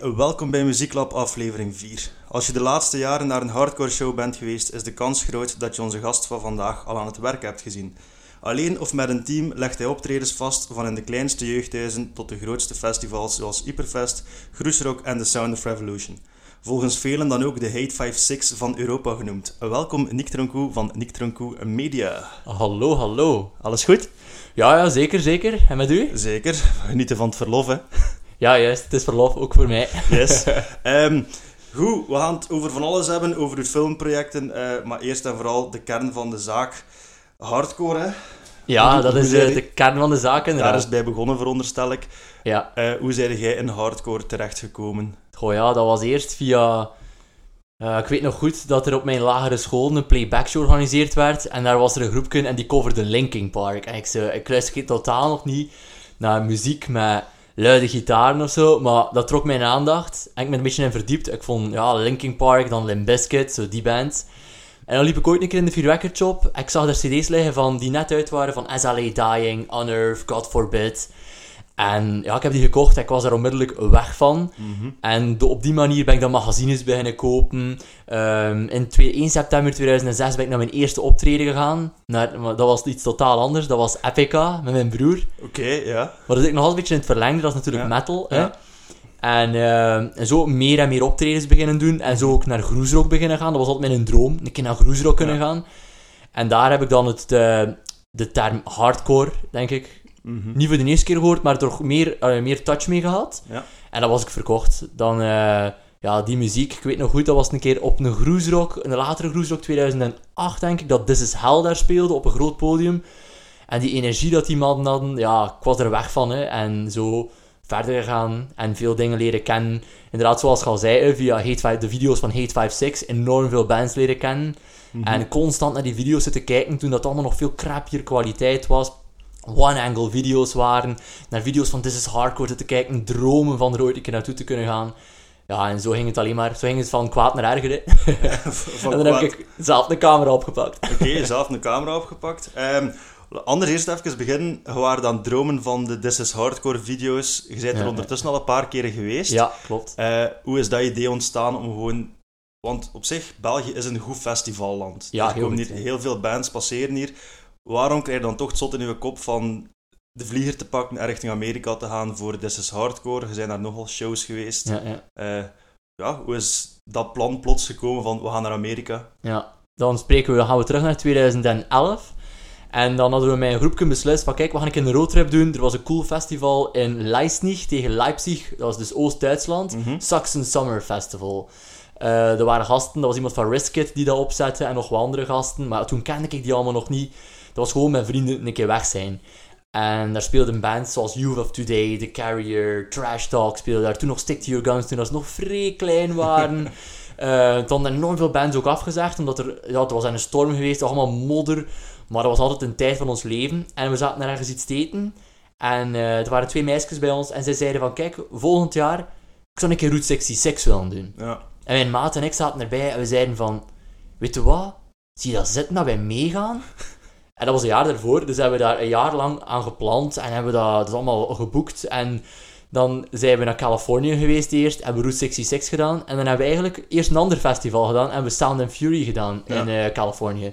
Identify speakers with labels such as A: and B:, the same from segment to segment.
A: welkom bij Muzieklab aflevering 4. Als je de laatste jaren naar een hardcore show bent geweest, is de kans groot dat je onze gast van vandaag al aan het werk hebt gezien. Alleen of met een team legt hij optredens vast van in de kleinste jeugdhuizen tot de grootste festivals zoals Hyperfest, Groesrock en The Sound of Revolution. Volgens velen dan ook de Hate 56 van Europa genoemd. Welkom Nick Tronkou van Nick Tronkou Media.
B: Hallo, hallo.
A: Alles goed?
B: Ja, ja, zeker, zeker. En met u?
A: Zeker. Genieten van het verlof, hè?
B: Ja, juist. Het is verlof, ook voor mij.
A: Yes. Ehm, goed, we gaan het over van alles hebben, over uw filmprojecten, eh, maar eerst en vooral de kern van de zaak. Hardcore, hè?
B: Ja,
A: Hoe-
B: dat
A: hoe
B: is de kern van de zaak,
A: Daar
B: inderdaad.
A: is het bij begonnen, veronderstel ik.
B: Ja.
A: Eh, hoe zijn jij in hardcore terechtgekomen?
B: Goh, ja, dat was eerst via... eh, ik weet nog goed dat er op mijn lagere school een playback show georganiseerd werd. En daar was er een groepje en die coverde Linkin Park. En ik, zei, ik luister totaal nog niet naar muziek met luide gitaren of zo. Maar dat trok mijn aandacht. En ik ben een beetje in verdiept. Ik vond ja, Linkin Park, dan Limp Bizkit, zo die band. En dan liep ik ooit een keer in de Fear Record Shop. En ik zag daar cd's liggen van, die net uit waren van SLA Dying, Unearth, God Forbid. En ja, ik heb die gekocht en ik was er onmiddellijk weg van. En de- op die manier ben ik dan magazines beginnen kopen. Ehm, in twee- 1 september 2006 ben ik naar mijn eerste optreden gegaan. Naar, maar dat was iets totaal anders. Dat was Epica met mijn broer.
A: Oké, ja.
B: Maar dat is ik nog altijd een beetje in het verlengde. Dat is natuurlijk
A: Ja.
B: metal. Hè?
A: Ja.
B: En, ehm, en zo meer en meer optredens beginnen doen. En zo ook naar Groesrock beginnen gaan. Dat was altijd mijn droom. Een keer naar Groesrock kunnen
A: Ja.
B: gaan. En daar heb ik dan het, eh, de term hardcore, denk ik,
A: Mhm.
B: niet voor de eerste keer gehoord, maar toch meer, meer touch mee gehad.
A: Ja.
B: En dat was ik verkocht. Dan, eh, ja, die muziek, ik weet nog goed, dat was een keer op een Groesrock, een latere Groesrock 2008, denk ik, dat This Is Hell daar speelde op een groot podium. En die energie dat die mannen hadden, ja, ik was er weg van, hè. En zo verder gegaan en veel dingen leren kennen. Inderdaad, zoals ik al zei, via Hate 5, de video's van Hate 56, enorm veel bands leren kennen.
A: Mhm.
B: En constant naar die video's zitten kijken toen dat allemaal nog veel crappier kwaliteit was. One-angle video's waren. Naar video's van This is Hardcore zitten kijken. Dromen van er ooit een keer naartoe te kunnen gaan. Ja, en zo ging het alleen maar. Zo ging het van kwaad naar erger. en dan
A: kwaad-
B: heb ik zelf de camera opgepakt.
A: Oké, zelf een camera opgepakt. Ehm, anders eerst even beginnen. Je waren dan dromen van de This is Hardcore video's. Je bent er
B: Ja,
A: ondertussen al een paar keren geweest.
B: Ja, klopt.
A: Eh, hoe is dat idee ontstaan om gewoon... Want op zich, België is een goed festivalland.
B: Ja,
A: er komen
B: goed,
A: hier
B: ja.
A: heel veel bands passeren hier. Waarom krijg je dan toch het zot in je kop van de vlieger te pakken en richting Amerika te gaan voor This is Hardcore? Je zijn daar nogal shows geweest.
B: Ja, ja.
A: Eh, ja, hoe is dat plan plots gekomen van we gaan naar Amerika?
B: ja. Dan spreken we, dan gaan we terug naar 2011. En dan hadden we met een groepje beslist van kijk, we gaan een keer een roadtrip doen. Er was een cool festival in Leipzig tegen Leipzig. Dat was dus Oost-Duitsland.
A: Mhm.
B: Saxon Summer Festival. Eh, er waren gasten, dat was iemand van Riskit die dat opzette en nog wat andere gasten. Maar toen kende ik die allemaal nog niet. Dat was gewoon mijn vrienden een keer weg zijn. En daar speelden bands zoals Youth of Today, The Carrier, Trash Talk speelden daar. Toen nog Stick to Your Guns, toen ze nog vrij klein waren. Eh toen hadden enorm veel bands ook afgezegd, omdat er, ja, het was een storm geweest, allemaal modder. Maar dat was altijd een tijd van ons leven. En we zaten daar ergens iets te eten. En eh, er waren twee meisjes bij ons en zij zeiden van, kijk, volgend jaar, ik zou een keer Route 66 willen doen.
A: Ja.
B: En mijn maat en ik zaten erbij en we zeiden van... Weet je wat? Zie je dat zitten dat wij meegaan? En dat was een jaar daarvoor, dus hebben we daar een jaar lang aan gepland en hebben we dat, is allemaal geboekt. En dan zijn we naar Californië geweest eerst, hebben we Route 66 gedaan. En dan hebben we eigenlijk eerst een ander festival gedaan en we Sound and Fury gedaan in eh, Californië.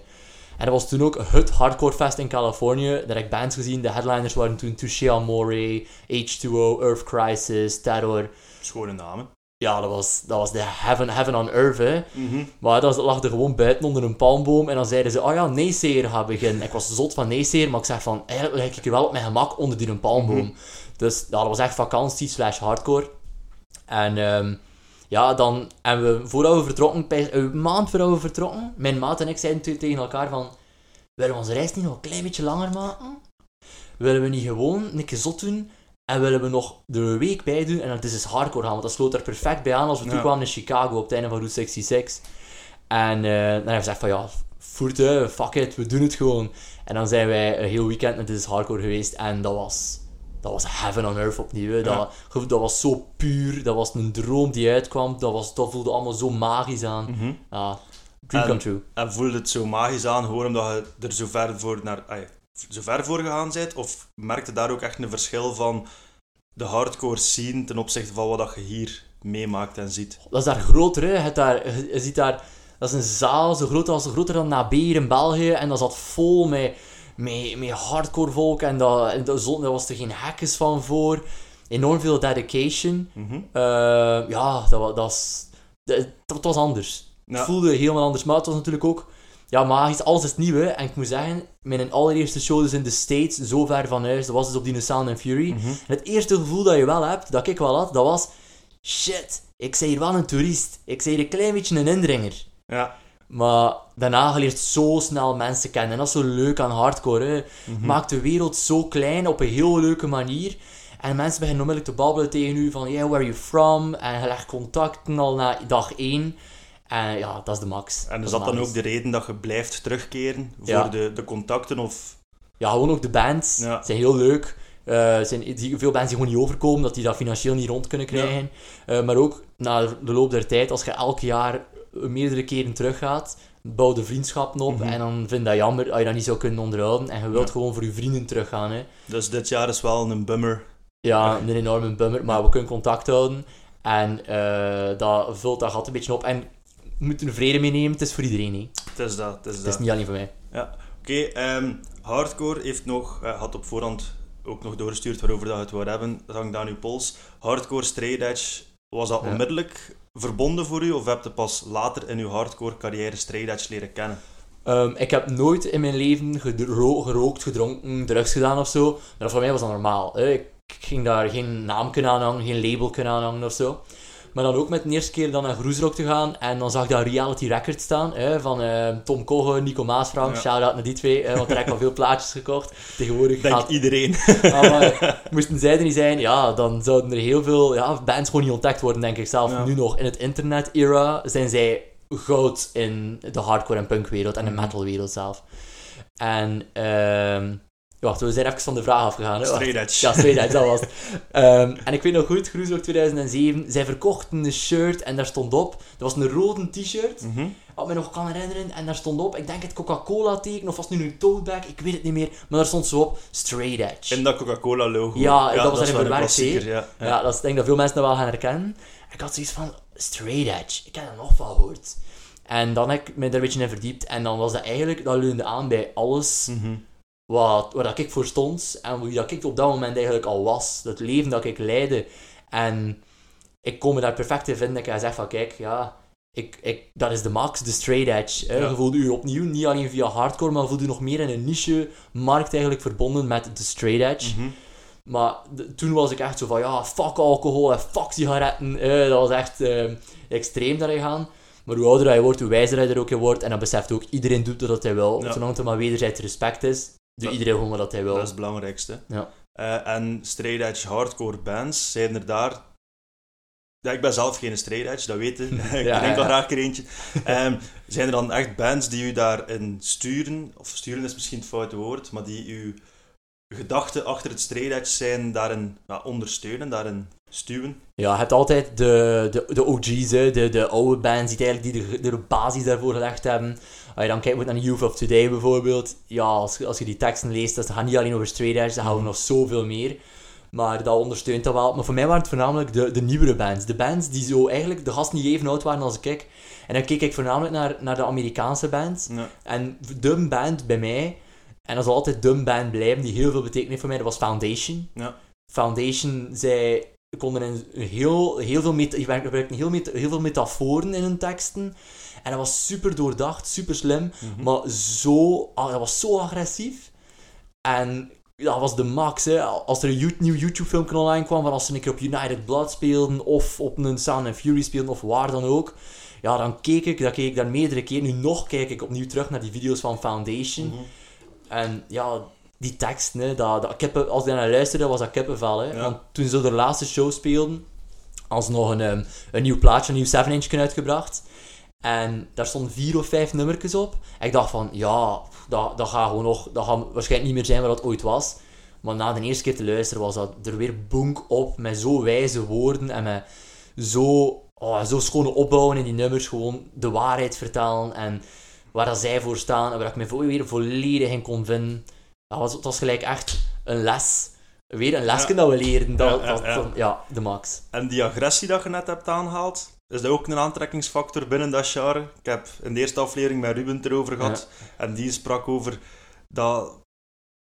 B: En dat was toen ook het hardcore fest in Californië. Daar heb ik bands gezien. De headliners waren toen Touché Amore, H2O, Earth Crisis, Terror.
A: Schone namen.
B: Ja, dat was, dat was de heaven, heaven on earth, hè.
A: Mhm.
B: Maar dat lag er gewoon buiten onder een palmboom. En dan zeiden ze, oh ja, Naysayer gaat beginnen. Ik was zot van Naysayer, maar ik zeg van, eigenlijk lig ik er wel op mijn gemak onder die een palmboom. Dus ja, dat was echt vakantie slash hardcore. En ehm, ja, dan hebben we, voordat we vertrokken, bij- een maand voordat we vertrokken, mijn maat en ik zeiden tegen elkaar van, willen we onze reis niet nog een klein beetje langer maken? Willen we niet gewoon een keer zot doen? En willen we nog een week bij doen en dan is het hardcore gaan, want dat sloot er perfect bij aan als we
A: Ja.
B: toen kwamen in Chicago op het einde van Route 66. En eh, dan hebben we gezegd van ja, voert hè, fuck it, we doen het gewoon. En dan zijn wij een heel weekend met This is Hardcore geweest en dat was, dat was heaven on earth opnieuw. hè. Dat, dat was zo puur, dat was een droom die uitkwam, dat, was, dat voelde allemaal zo magisch aan.
A: Mhm.
B: Ja, dream
A: En-
B: come true.
A: En voelde het zo magisch aan, gewoon omdat je er zo ver voor, naar, ay, zo ver voor gegaan bent? Of merkte daar ook echt een verschil van de hardcore scene ten opzichte van wat dat je hier meemaakt en ziet.
B: Dat is daar groter, hè. Je, daar, je, ziet daar... Dat is een zaal zo groot als groter dan AB hier in België. En dat zat vol met, met, met hardcore volk. En dat, en dat, daar was er geen hackers van voor. Enorm veel dedication.
A: Mhm.
B: Eh, ja, dat, wa- dat, is, dat, dat was anders.
A: Ja.
B: Het voelde helemaal anders. Maar het was natuurlijk ook ja, magisch. Alles is nieuw. Hè. En ik moet zeggen, mijn allereerste show dus in de States, zo ver van huis, dat was dus op die Sound and Fury.
A: Mhm.
B: En het eerste gevoel dat je wel hebt, dat ik wel had, dat was... Shit, ik ben hier wel een toerist. Ik ben hier een klein beetje een indringer.
A: Ja.
B: Maar daarna je leert zo snel mensen kennen. En dat is zo leuk aan hardcore. Hè. Maakt de wereld zo klein op een heel leuke manier. En mensen beginnen onmiddellijk te babbelen tegen u van, yeah, where are you from? En je legt contacten al na dag één. En ja, dat is de max.
A: En is dat dan ook de reden dat je blijft terugkeren voor
B: Ja.
A: de, de contacten? Of...
B: Ja, gewoon ook de bands.
A: Ja.
B: zijn heel leuk. Eh, zijn, die, veel bands die gewoon niet overkomen, dat die dat financieel niet rond kunnen krijgen. Eh, maar ook na de loop der tijd, als je elk jaar meerdere keren teruggaat, bouw de vriendschappen op.
A: Mhm.
B: En dan vind je dat jammer als je dat niet zou kunnen onderhouden. En je wilt
A: Ja.
B: gewoon voor je vrienden teruggaan. Hè.
A: Dus dit jaar is wel een bummer.
B: Ja, een enorme bummer, maar we kunnen contact houden. En eh, dat vult dat gat een beetje op. En moeten er vrede mee nemen, het is voor iedereen. Hè.
A: Het is dat. Het is
B: Het
A: dat.
B: is niet alleen voor mij.
A: Ja. Oké, ehm, Hardcore heeft nog, eh, had op voorhand ook nog doorgestuurd waarover dat we het wou hebben. Dat hangt aan uw pols. Hardcore Straight Edge, was dat
B: Ja.
A: onmiddellijk verbonden voor u? Of heb je pas later in uw hardcore carrière Straight Edge leren kennen?
B: Ehm, ik heb nooit in mijn leven gedro- gerookt, gedronken, drugs gedaan of zo. Maar voor mij was dat normaal. Hè. Ik ging daar geen naam kunnen aanhangen, geen label kunnen aanhangen of zo. Maar dan ook met de eerste keer dan naar Groesrock te gaan. En dan zag ik daar Reality Records staan. Hè, van eh, Tom Kogge, Nico Maasvrouw.
A: Ja.
B: Shout-out naar die twee. Hè, want daar heb ik al veel plaatjes gekocht. Tegenwoordig
A: denk
B: gaat...
A: iedereen.
B: Ah, maar moesten zij er niet zijn, ja, dan zouden er heel veel ja, bands gewoon niet ontdekt worden, denk ik zelf.
A: Ja.
B: Nu nog in het internet-era zijn zij goud in de hardcore en punkwereld en de
A: Mhm.
B: metalwereld zelf. En, ehm wacht, we zijn even van de vraag afgegaan. Hè?
A: Straight Edge.
B: Ja, straight edge, dat was het. Ehm, en ik weet nog goed, Groesrock 2007, zij verkochten een shirt en daar stond op, dat was een rode t-shirt,
A: Mhm.
B: wat me nog kan herinneren, en daar stond op, ik denk het Coca-Cola-teken, of was het nu een tote bag, ik weet het niet meer, maar daar stond zo op, straight edge.
A: In dat Coca-Cola logo.
B: Ja, dat was er
A: wel een
B: verwerkt, hè?
A: ja.
B: Ja, dat is, ik denk dat veel mensen dat wel gaan herkennen. Ik had zoiets van, straight edge, ik heb dat nog wel gehoord. En dan heb ik me daar een beetje in verdiept. En dan was dat eigenlijk, dat leunde aan bij alles
A: Mhm.
B: Wat, waar dat ik voor stond. En wie dat ik op dat moment eigenlijk al was. Het leven dat ik leidde. En ik kon me daar perfect in vinden. Ik heb gezegd van, kijk, ja, ik, ik, dat is de max, de straight edge. Hè.
A: Ja.
B: Je u opnieuw, niet alleen via hardcore, maar voelde u nog meer in een niche-markt eigenlijk verbonden met de straight edge.
A: Mhm.
B: Maar toen was ik echt zo van, ja, fuck alcohol en fuck sigaretten. Eh, dat was echt eh, extreem daarin gaan. Maar hoe ouder je wordt, hoe wijzer je er ook in wordt. En dan beseft ook, iedereen doet wat hij wil.
A: Ja.
B: Zolang het maar wederzijds respect is, doet
A: Ja.
B: iedereen gewoon wat hij wil.
A: Dat is het belangrijkste.
B: Ja.
A: Eh, en straight edge hardcore bands, zijn er daar... Ja, ik ben zelf geen straight edge, dat weten. ik
B: Ja,
A: denk
B: ja,
A: al graag keer eentje. Ehm, zijn er dan echt bands die u daarin sturen? Of sturen is misschien het foute woord, maar die uw gedachten achter het straight edge zijn daarin ja, ondersteunen, daarin stuwen?
B: Ja, je hebt altijd de, de, de OG's, hè, de, de oude bands die, eigenlijk, die de, de basis daarvoor gelegd hebben. Als je dan kijkt naar Youth of Today bijvoorbeeld, ja, als, je- als je die teksten leest, dat gaat niet alleen over straight dat gaan we nog zoveel meer. Maar dat ondersteunt dat wel. Maar voor mij waren het voornamelijk de, de nieuwere bands. De bands die zo eigenlijk de gasten niet even oud waren als ik. En dan keek ik voornamelijk naar, naar de Amerikaanse bands.
A: Ja.
B: En de band bij mij, en dat zal altijd de band blijven, die heel veel betekend heeft voor mij, dat was Foundation.
A: Ja.
B: Foundation, zij konden een heel, heel, veel gebruikten heel, met- heel veel metaforen in hun teksten. En dat was super doordacht, super slim,
A: Mhm.
B: maar zo, ah, dat was zo agressief. En dat was de max, hè. Als er een nieuw YouTube-filmpje online kwam, van als ze een keer op United Blood speelden, of op een Sound and Fury speelden, of waar dan ook, ja, dan keek ik, dan keek ik daar meerdere keer. Nu nog kijk ik opnieuw terug naar die video's van Foundation.
A: Mhm.
B: En ja, die tekst, hè, dat, dat kippen, als ik naar luisterde, was dat kippenvel. Hè?
A: Ja.
B: Want toen ze de laatste show speelden, als nog een, ehm, een nieuw plaatje, een nieuw 7-inch uitgebracht. En daar stonden vier of vijf nummertjes op. En ik dacht van, ja, dat, dat gaat gewoon nog, dat gaat waarschijnlijk niet meer zijn wat dat ooit was. Maar na de eerste keer te luisteren was dat er weer boenk op, met zo wijze woorden en met zo, oh, zo schone opbouwen in die nummers. Gewoon de waarheid vertellen en waar dat zij voor staan en waar ik me weer volledig in kon vinden. Dat was, het was gelijk echt een les weer een lesje
A: Ja.
B: dat we leren. Dat,
A: Ja,
B: dat-
A: ja,
B: de max.
A: En die agressie dat je net hebt aangehaald, is dat ook een aantrekkingsfactor binnen dat genre? Ik heb in de eerste aflevering met Ruben erover gehad. En die sprak over dat,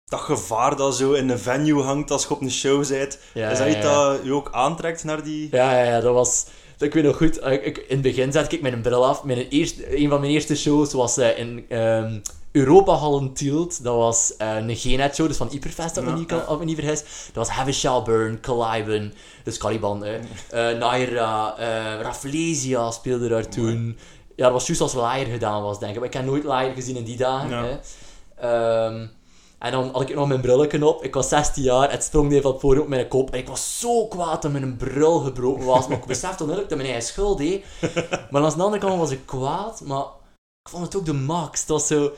A: dat gevaar dat zo in een venue hangt als je op een show bent.
B: Ja,
A: is dat iets dat je ook aantrekt naar die...
B: Ja, ja, ja, dat was... Ik weet nog goed, ik, ik- in het begin zette ik mijn bril af. Mijn eerste, een van mijn eerste shows was eh, in ehm Europa Hallen Tielt. Dat was eh, een G-net show, dus van Hyperfest, als ik
A: Ja,
B: niet, als me vergis. Dat was Heavy Shelburne, Caliban, dus Caliban, hè. Eh, Naira, eh Rafflesia speelde daar toen. Ja, dat was juist als Liar gedaan was, denk ik. Maar ik heb nooit Liar gezien in die dagen,
A: Ja.
B: hè. Ehm, en dan had ik nog mijn brilletje op. Ik was 16 jaar. Het sprong even het podium op mijn kop. En ik was zo kwaad dat mijn bril gebroken was. Maar ik besefte onmiddellijk dat mijn eigen schuld deed. Maar aan de andere kant was ik kwaad. Maar ik vond het ook de max. Het was zo...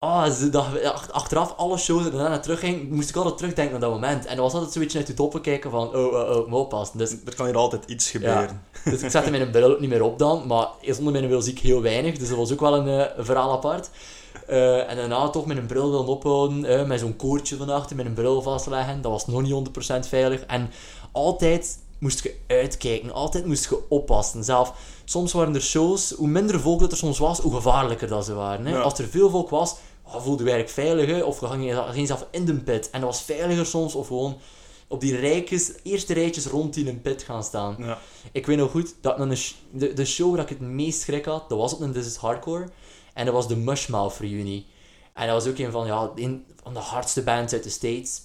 B: Ah, ze- dat, ach- achteraf, alle shows die daarna terugging, moest ik altijd terugdenken aan dat moment. En er was altijd zoiets uit de toppen kijken van, oh, oh, oh, moet oppassen. Dus,
A: Er kan hier altijd iets gebeuren.
B: dus ik zette mijn bril ook niet meer op dan. Maar zonder mijn bril zie ik heel weinig. Dus dat was ook wel een, eh, een verhaal apart. Eh, en daarna toch met een bril willen ophouden, eh, met zo'n koordje van achter, met een bril vastleggen. Dat was nog niet 100% veilig. En altijd moest je uitkijken, altijd moest je oppassen. Zelf, soms waren er shows, hoe minder volk dat er soms was, hoe gevaarlijker dat ze waren. Hè?
A: Ja.
B: Als er veel volk was, oh, voelde je eigenlijk veilig, hè? of je ging, ging zelf in de pit. En dat was veiliger soms, of gewoon op die rijtjes, eerste rijtjes rond in een pit gaan staan.
A: Ja.
B: Ik weet nog goed dat een de, de show waar ik het meest schrik had, dat was op een This is Hardcore. En dat was de Mushmouth reunie. En dat was ook een van, ja, een van de hardste bands uit de States.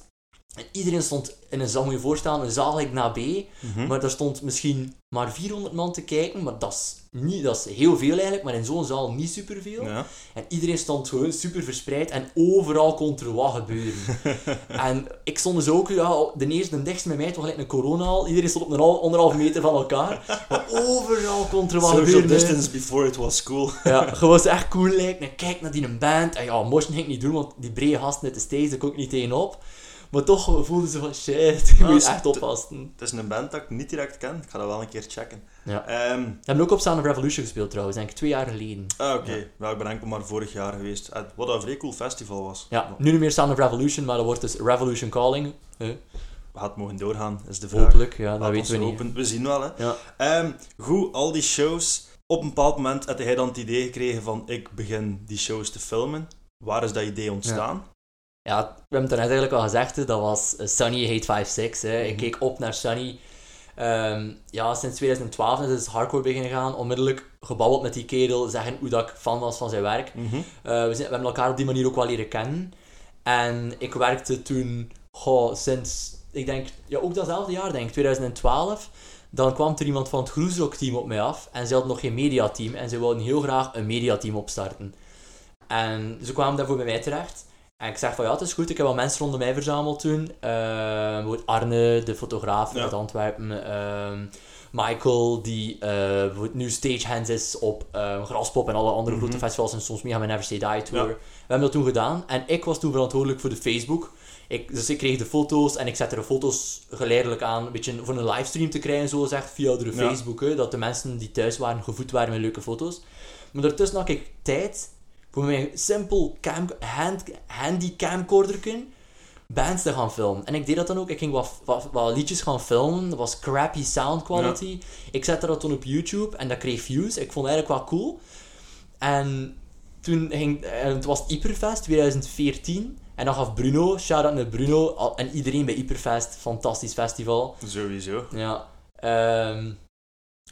B: En iedereen stond in een zaal, moet je voorstellen, een zaal like naar B.
A: Mhm.
B: Maar daar stond misschien maar 400 man te kijken. Maar dat is, niet, dat is heel veel eigenlijk, maar in zo'n zaal niet superveel.
A: Ja.
B: En iedereen stond gewoon super verspreid en overal kon er wat gebeuren. en ik stond dus ook, ja, de eerste, de dichtste met mij, toch gelijk een corona Iedereen stond op een al- anderhalf meter van elkaar. Maar overal kon er wat
A: Social
B: gebeuren. hè.
A: distance before it was cool.
B: Ja, was echt cool lijken. En kijk naar die een band. En ja, motion ging ik niet doen, want die brede gasten uit de stage, daar kon ik niet tegenop. Maar toch voelden ze van, shit,
A: Ah,
B: moet echt oppassen.
A: Het is een band dat ik niet direct ken. Ik ga dat wel een keer checken.
B: Ja. We hebben ook op Sound of Revolution gespeeld trouwens, denk ik, twee jaar geleden.
A: ah, oké. Ik ben enkel maar vorig jaar geweest. Eh, Wat een vrij cool festival was.
B: Ja, nu niet meer Sound of Revolution, maar dat wordt dus Revolution Calling.
A: Gaan het mogen doorgaan, is de vraag.
B: Hopelijk, ja, dat
A: Laat
B: weten we niet.
A: We zien wel, hè.
B: Ja.
A: Ehm, goed, al die shows. Op een bepaald moment had hij dan het idee gekregen van ik begin die shows te filmen. Waar is dat idee ontstaan?
B: Ja, we hebben het daarnet eigenlijk al gezegd, hè, dat was eh, Sunny Hate 56. Hè. Ik
A: Mhm.
B: keek op naar Sunny. Ehm, ja, sinds 2012 is het hardcore beginnen gaan. Onmiddellijk gebabbeld met die kerel, zeggen hoe dat ik fan was van zijn werk.
A: Mhm.
B: Eh, we, zijn, we hebben elkaar op die manier ook wel leren kennen. En ik werkte toen, goh, sinds, ik denk, ja, ook datzelfde jaar, denk ik, 2012. Dan kwam er iemand van het Groesrock team op mij af. En ze hadden nog geen mediateam. En ze wilden heel graag een mediateam opstarten. En ze kwamen daarvoor bij mij terecht. En ik zeg van ja, het is goed, ik heb wel mensen rondom mij verzameld toen. Bijvoorbeeld Arne, de fotograaf
A: Ja.
B: uit Antwerpen. ehm, Michael, die bijvoorbeeld nu stagehands is op eh, Graspop en alle andere
A: Mhm.
B: grote festivals en soms mee aan mijn Never Say Die tour.
A: Ja.
B: We hebben dat toen gedaan en ik was toen verantwoordelijk voor de Facebook. Ik, dus ik kreeg de foto's en ik zette de foto's geleidelijk aan, een beetje voor een livestream te krijgen, zo gezegd, via de
A: Ja.
B: Facebook. Hè, dat de mensen die thuis waren gevoed waren met leuke foto's. Maar daartussen had ik tijd voor mijn simpel cam, hand, handy camcorderken bands te gaan filmen. En ik deed dat dan ook. Ik ging wat, wat, wat liedjes gaan filmen. Dat was crappy sound quality. Ik zette dat dan op YouTube en dat kreeg views. Ik vond het eigenlijk wel cool. En toen ging... En het was Hyperfest 2014. En dan gaf Bruno, shout-out naar Bruno, en iedereen bij Hyperfest, fantastisch festival.
A: Sowieso.
B: Ja. Ehm,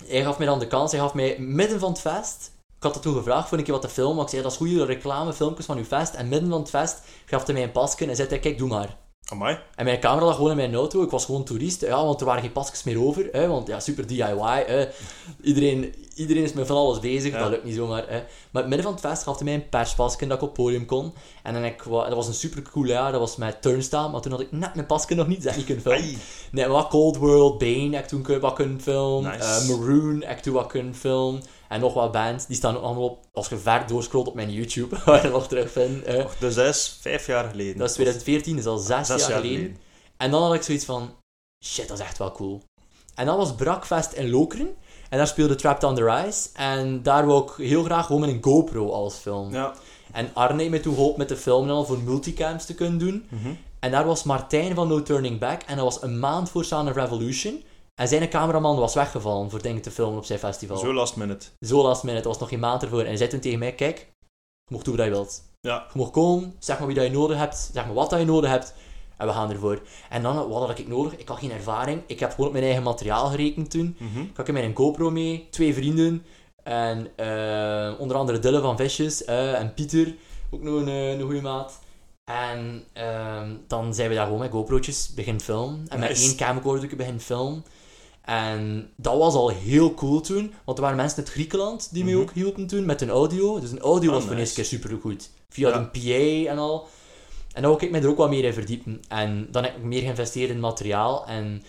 B: hij gaf mij dan de kans. Hij gaf mij midden van het fest. Ik had dat toen gevraagd voor een keer wat te filmen. Maar ik zei, dat is goede reclamefilmpjes van uw fest. En midden van het fest gaf hij mij een pasje en zei hij, kijk, doe maar.
A: Amai.
B: En mijn camera lag gewoon in mijn auto. Ik was gewoon toerist. Ja, want er waren geen pasjes meer over. Hè, want ja, super DIY. Hè. Iedereen, iedereen is met van alles bezig.
A: Ja.
B: Dat lukt niet zomaar. Hè. Maar in het midden van het fest gaf hij mij een perspasje dat ik op het podium kon. En dan ik, dat was een super cool jaar. Dat was met Turnstile. Maar toen had ik net mijn pasje nog niet. Dat ik niet kunnen filmen.
A: Ai.
B: Nee, maar Cold World, Bane heb ik toen wat kunnen filmen.
A: Nice.
B: Eh, Maroon ik toen wat kunnen filmen. En nog wat bands. Die staan ook allemaal op, als je ver doorscrollt op mijn YouTube. Waar je nog terugvindt.
A: Och, Dus dat is vijf jaar geleden.
B: Dat is 2014, dat is al zes,
A: Zes
B: jaar, geleden. En dan had ik zoiets van, shit, dat is echt wel cool. En dan was Brakfest in Lokeren. En daar speelde Trapped Under Ice. En daar wou ik heel graag gewoon met een GoPro alles filmen.
A: Ja.
B: En Arne heeft me toen geholpen met de film en al voor multicams te kunnen doen.
A: Mhm.
B: En daar was Martijn van No Turning Back. En dat was een maand voor Sound of Revolution. En zijn cameraman was weggevallen voor dingen te filmen op zijn festival.
A: Zo last minute.
B: Zo last minute, dat was nog geen maand ervoor. En hij zei toen tegen mij, kijk, je mocht doen wat je wilt.
A: Ja.
B: Je mag komen, zeg maar wie dat je nodig hebt, zeg maar wat dat je nodig hebt. En we gaan ervoor. En dan, wat had ik nodig? Ik had geen ervaring. Ik heb gewoon op mijn eigen materiaal gerekend toen.
A: Mhm.
B: Ik had met een GoPro mee, twee vrienden. En eh, onder andere Dille van Visjes eh, en Pieter, ook nog een, eh, een goede maat. En ehm, dan zijn we daar gewoon met GoPro'tjes beginnen filmen. En met één camcorder beginnen filmen. En dat was al heel cool toen, want er waren mensen uit Griekenland die mij
A: Mhm.
B: ook hielpen toen met hun audio. Dus een audio
A: Oh,
B: was voor de
A: nice.
B: eerste keer supergoed. Via
A: Ja.
B: een PA en al. En dan wil ik mij er ook wat meer in verdiepen. En dan heb ik meer geïnvesteerd in materiaal. En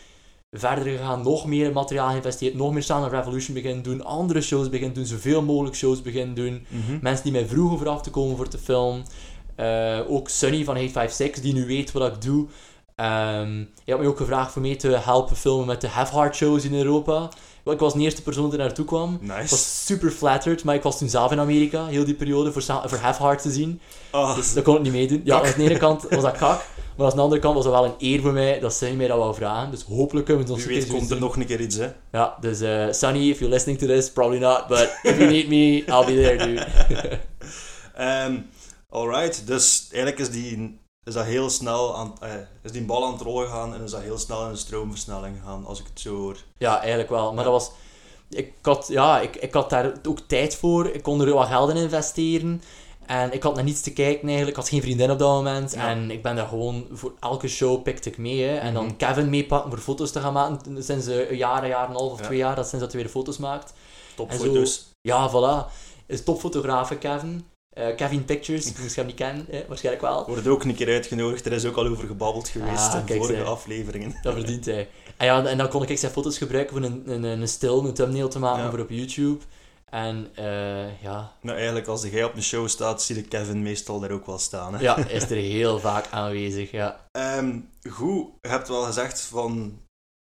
B: verder gegaan, nog meer in materiaal geïnvesteerd. Nog meer Sound of Revolution beginnen doen. Andere shows beginnen doen. Zoveel mogelijk shows beginnen doen.
A: Mhm.
B: Mensen die mij vroegen voor af te komen voor te filmen. Eh, ook Sunny van 856, die nu weet wat ik doe. Ehm je had me ook gevraagd voor mee te helpen filmen met de Have Heart shows in Europa. Ik was de eerste persoon die naartoe kwam. Ik was super flattered, maar ik was toen zelf in Amerika, heel die periode, voor, voor Have Heart te zien.
A: Ah,
B: Dus dat kon ik niet meedoen. Ja, aan de ene kant was dat kak, maar aan de andere kant was het wel een eer voor mij dat Sunny mij dat wou vragen. Dus hopelijk kunnen we ons
A: wie weet komt er nog een keer iets, hè.
B: Ja, dus eh, Sunny, if you're listening to this, probably not, but if you need me, I'll be there, dude.
A: Ehm alright, dus eigenlijk is, die, is dat heel snel aan, eh, is die bal aan het rollen gegaan en is dat heel snel in een stroomversnelling gegaan, als ik het zo hoor.
B: Ja, eigenlijk wel. Maar dat was... Ik had, ja, ik, ik had daar ook tijd voor. Ik kon er wat geld in investeren. En ik had naar niets te kijken eigenlijk. Ik had geen vriendin op dat moment.
A: Ja.
B: En ik ben daar gewoon... Voor elke show pikte ik mee. Hè. En dan
A: Mhm.
B: Kevin meepakken voor foto's te gaan maken. Sinds een jaar, een jaar en een half of
A: Ja.
B: twee jaar. Dat sinds dat hij weer foto's maakt.
A: Topfoto's.
B: Ja, voilà. Is topfotograaf, Kevin. Eh, Kevin Pictures. Ik moest hem niet kennen. hè. Waarschijnlijk wel.
A: Wordt ook een keer uitgenodigd, er is ook al over gebabbeld geweest
B: Ah,
A: in
B: kijk,
A: vorige afleveringen.
B: Dat verdient hij. En, ja, en dan kon ik zijn foto's gebruiken voor een, een, een stil, een thumbnail te maken
A: Ja.
B: voor op YouTube. En eh, ja,
A: Nou, eigenlijk als jij op een show staat, zie je Kevin meestal daar ook wel staan. Hè?
B: ja, is er heel vaak aanwezig. Ja.
A: Ehm, goed, je hebt wel gezegd van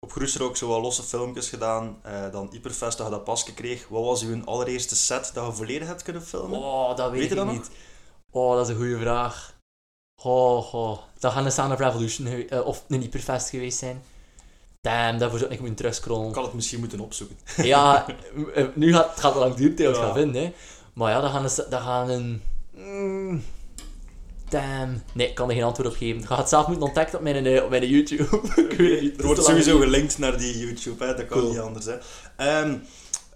A: op Groesrock ook zo wat losse filmpjes gedaan. eh, dan Hyperfest, dat je dat pas kreeg. Wat was uw allereerste set dat je volledig hebt kunnen filmen?
B: Oh, dat weet, ik
A: dat
B: niet. Oh, dat is een goede vraag. Oh, oh. Dat gaat een Sound of Revolution eh, of een Hyperfest geweest zijn. Damn, daarvoor zou ik moeten
A: Ik
B: terugscrollen.
A: kan het misschien moeten opzoeken.
B: Ja, eh, nu gaat het gaat lang duren tegen
A: Ja.
B: gaan vinden. Hè. Maar ja, dat gaan een... Dat gaan een mm, damn. Nee, ik kan er geen antwoord op geven. Ga het zelf moeten ontdekken op mijn, eh, op mijn YouTube. ik weet het niet.
A: Er wordt sowieso gelinkt naar die YouTube, hè? dat kan
B: Cool.
A: niet anders. Hè? Ehm,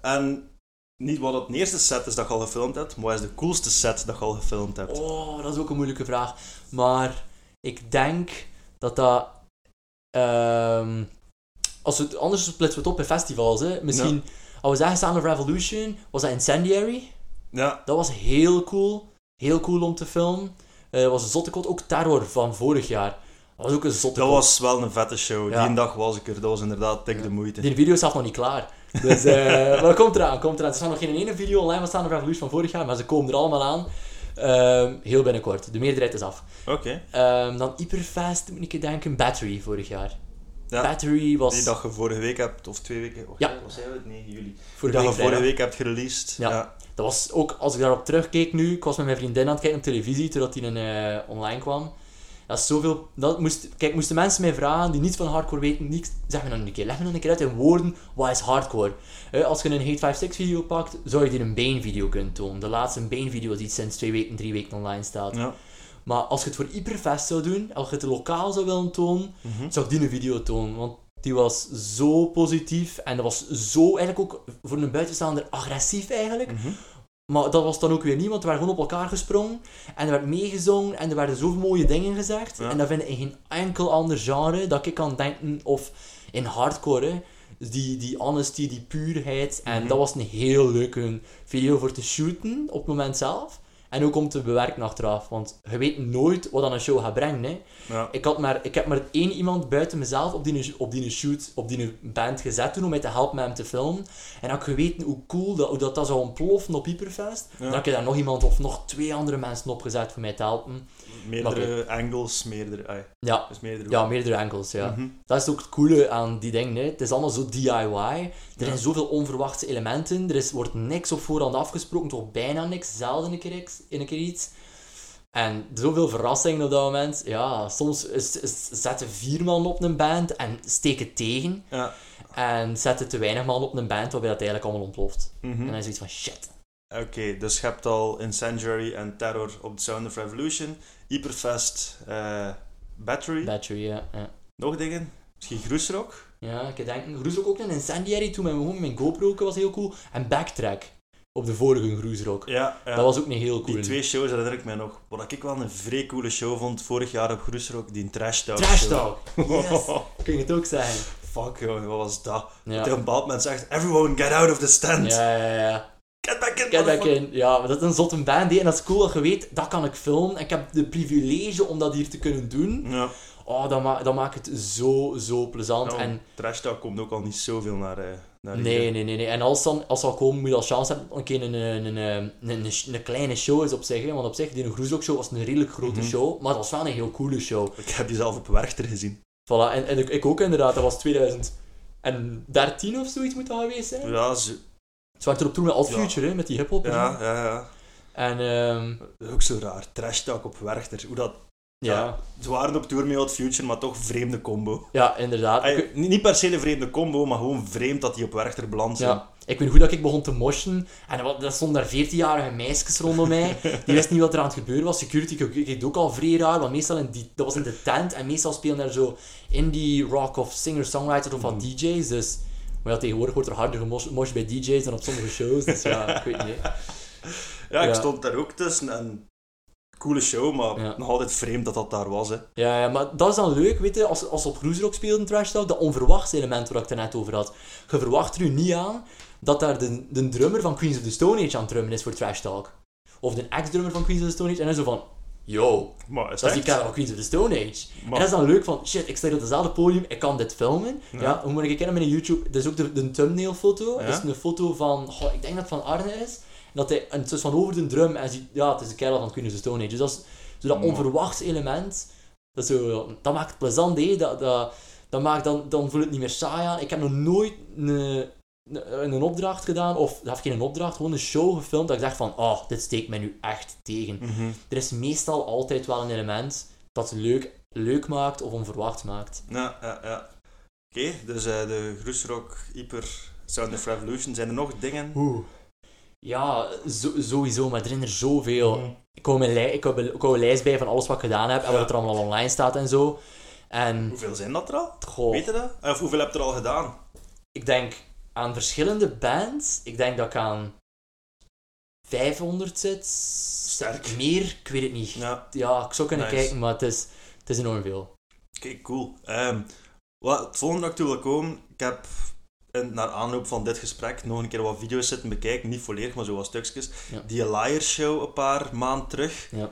A: en niet wat het eerste set is dat je al gefilmd hebt, maar wat is de coolste set dat je al gefilmd hebt?
B: Oh, dat is ook een moeilijke vraag. Maar ik denk dat dat... ehm, als we het, anders splitsen we het op in festivals. Hè. Misschien, als we zeggen Sound of Revolution, was dat Incendiary.
A: Ja,
B: Dat was heel cool. Heel cool om te filmen. Dat was een zottekot. Ook Terror van vorig jaar. Dat was ook een
A: dat
B: zottekot.
A: was wel een vette show.
B: Ja.
A: Die dag was ik er, dat was inderdaad dik de moeite.
B: Die video is zelf nog niet klaar. Dus, eh maar dat komt eraan, komt eraan. Er staat nog geen ene video online van of Revolution van vorig jaar, maar ze komen er allemaal aan. Ehm, heel binnenkort. De meerderheid is af.
A: Oké,
B: Ehm, dan Hyperfast, moet ik denken. Battery vorig jaar.
A: Ja.
B: Battery was
A: die dag je vorige week hebt, of twee weken,
B: Ja.
A: wat zijn we het? Nee, juli.
B: vorige
A: Die dag je vorige week hebt gereleased.
B: Ja.
A: Ja.
B: Dat was ook, als ik daarop terugkeek nu, ik was met mijn vriendin aan het kijken op televisie, terwijl die een, eh, online kwam. Dat is zoveel... Dat moest, kijk, moesten mensen mij vragen die niets van hardcore weten, niks, zeg me dan een keer, leg me dan een keer uit in woorden, wat is hardcore? Eh, als je een Hate 56 video pakt, zou je die een Bane video kunnen tonen. De laatste Bane video die sinds twee weken, drie weken online staat.
A: Ja.
B: Maar als je het voor Hyperfest zou doen, als je het lokaal zou willen tonen,
A: Mhm.
B: zou ik die een video tonen. Want die was zo positief en dat was zo eigenlijk ook voor een buitenstaander agressief eigenlijk.
A: Mhm.
B: Maar dat was dan ook weer niet, want er werd gewoon op elkaar gesprongen en er werd meegezongen en er werden zoveel mooie dingen gezegd.
A: Ja.
B: En dat vind ik in geen enkel ander genre dat ik kan denken, of in hardcore, hè. Die, die honesty, die puurheid. En
A: Mhm.
B: dat was een heel leuke video voor te shooten op het moment zelf. En ook om te bewerken achteraf, want je weet nooit wat dan een show gaat brengen. Hè.
A: Ja.
B: Ik, had maar, ik heb maar één iemand buiten mezelf op die, op die shoot, op die band gezet toen om mij te helpen met hem te filmen. En had ik geweten hoe cool dat, hoe dat, dat zou ontploffen op Hyperfest,
A: Ja.
B: dan had ik daar nog iemand of nog twee andere mensen opgezet voor mij te helpen.
A: Meerdere angles, meerdere...
B: Ja,
A: dus meerdere...
B: ja meerdere enkels, ja.
A: Mhm.
B: Dat is ook het coole aan die dingen. Hè. Het is allemaal zo DIY. Er
A: Ja.
B: zijn zoveel onverwachte elementen. Er is, wordt niks op voorhand afgesproken, toch bijna niks. Zelden een keer, iets- een keer iets. En zoveel verrassingen op dat moment. Ja, soms is, is- zetten vier man op een band en steken tegen.
A: Ja.
B: En zetten te weinig man op een band waarbij dat eigenlijk allemaal ontploft.
A: Mhm.
B: En dan is zoiets van shit.
A: Oké, dus je hebt al Incendiary en Terror op The Sound of Revolution, Hyperfest, eh, Battery.
B: Battery, ja. ja.
A: Nog dingen? Misschien Groesrock?
B: Ja, ik denk, Groesrock ook een Incendiary toen met mijn, mijn GoPro was heel cool. En Backtrack op de vorige Groesrock.
A: Ja, ja.
B: Dat was ook niet heel cool.
A: Die twee shows herinner ik mij nog. Wat ik wel een vrij coole show vond vorig jaar op Groesrock, die Trash Talk
B: Trash
A: show.
B: Talk! Yes! Kun je het ook zeggen?
A: Fuck joh, wat was dat?
B: Ja.
A: Op een bepaald moment zegt, everyone get out of the stand.
B: Ja, ja, ja.
A: Get back in,
B: Get back
A: motherfucker."
B: in. Ja, maar dat is een zotte band. En dat is cool dat je weet, dat kan ik filmen. Ik heb de privilege om dat hier te kunnen doen.
A: Ja.
B: Oh, dat, ma dat maakt het zo, zo plezant.
A: Nou,
B: En
A: Trash Talk komt ook al niet zoveel naar, naar
B: nee, nee, nee, nee. En als dan, als al komen, moet je al chance hebben om een keer een, een, een, een, kleine show is op zich. hè. Want op zich, die Groesrock show was een redelijk grote
A: Mhm.
B: show. Maar dat was wel een heel coole show.
A: Ik heb die zelf op Werchter gezien.
B: Voilà. En, en ik, ik ook inderdaad. Dat was 2013 of zoiets moet dat geweest zijn.
A: Ja, zo,
B: Ze waren er op tour met Alt. Future, hè, met die hip-hop.
A: ja, ja, ja.
B: En
A: Dat is ook zo raar. Trash Talk op Werchter. Hoe dat...
B: ja.
A: Ja. Ze waren op tour met Old Future, maar toch vreemde combo.
B: ja, inderdaad.
A: Ay, niet per se een vreemde combo, maar gewoon vreemd dat die op Werchter beland zijn.
B: Ja, ik weet goed dat ik begon te moshen. En er stonden daar 14-jarige meisjes rondom mij. Die wisten niet wat er aan het gebeuren was. Security keek ook al vrij raar, want meestal in die, dat was in de tent. En meestal spelen daar zo indie rock of singer-songwriters of wat DJ's. Dus, maar ja, tegenwoordig wordt er harder gemoshed bij DJ's dan op sommige shows. Dus ja, ik weet niet.
A: Ja, ik stond daar ook tussen en... Coole show, maar
B: Ja.
A: nog altijd vreemd dat dat daar was. Hè.
B: Ja, ja, maar dat is dan leuk, weet je, als, als ze op Groesrock speelden, Trash Talk, dat onverwachts element waar ik het net over had. Je verwacht er nu niet aan dat daar de, de drummer van Queens of the Stone Age aan het drummen is voor Trash Talk. Of de ex-drummer van Queens of the Stone Age. En dan zo van, yo,
A: Maar is
B: dat is die kerel van Queens of the Stone Age.
A: Maar-
B: En dat is dan leuk van, shit, ik sta hier op hetzelfde podium, ik kan dit filmen. Ja,
A: Ja.
B: hoe moet ik kennen met een YouTube? Dat is ook de, de thumbnail foto.
A: Ja.
B: Dat is een foto van, goh, ik denk dat het van Arne is. En dat hij, en het is van over de drum en ziet, ja, het is de kerel van Queens of the Stone Age. Dus dat is zo dat onverwachts element. Dat, zo, dat maakt het plezant, hè. Dat, dat, dat maakt dan, dan voelt het niet meer saai aan. Ik heb nog nooit een, een, een opdracht gedaan, of of geen opdracht, gewoon een show gefilmd, dat ik dacht van, oh, dit steekt mij nu echt tegen.
A: Mhm.
B: Er is meestal altijd wel een element dat het leuk, leuk maakt of onverwacht maakt.
A: Ja, ja, ja. Oké, dus eh, de Groesrock, Hyper, Sound of Revolution. Zijn er nog dingen?
B: Oeh. Ja, zo- sowieso, maar er zijn er zoveel.
A: Mhm.
B: Ik hou, mijn ik, hou, ik hou een lijst bij van alles wat ik gedaan heb en
A: Ja.
B: wat er allemaal online staat en zo. En,
A: Hoeveel zijn dat er al?
B: goh,
A: Weet je dat? Of hoeveel heb je er al gedaan?
B: ik denk aan verschillende bands. Ik denk dat ik aan 500 zit.
A: Sterk.
B: Meer, ik weet het niet.
A: Ja,
B: Ja, ik zou kunnen
A: Nice.
B: kijken, maar het is, het is enorm veel.
A: oké, cool. Ehm, wat, het volgende dat ik toe wil komen, ik heb in, naar aanloop van dit gesprek nog een keer wat video's zitten bekijken, niet volledig, maar zo wat stukjes.
B: Ja.
A: Die Liar Show een paar maanden terug.
B: Ja.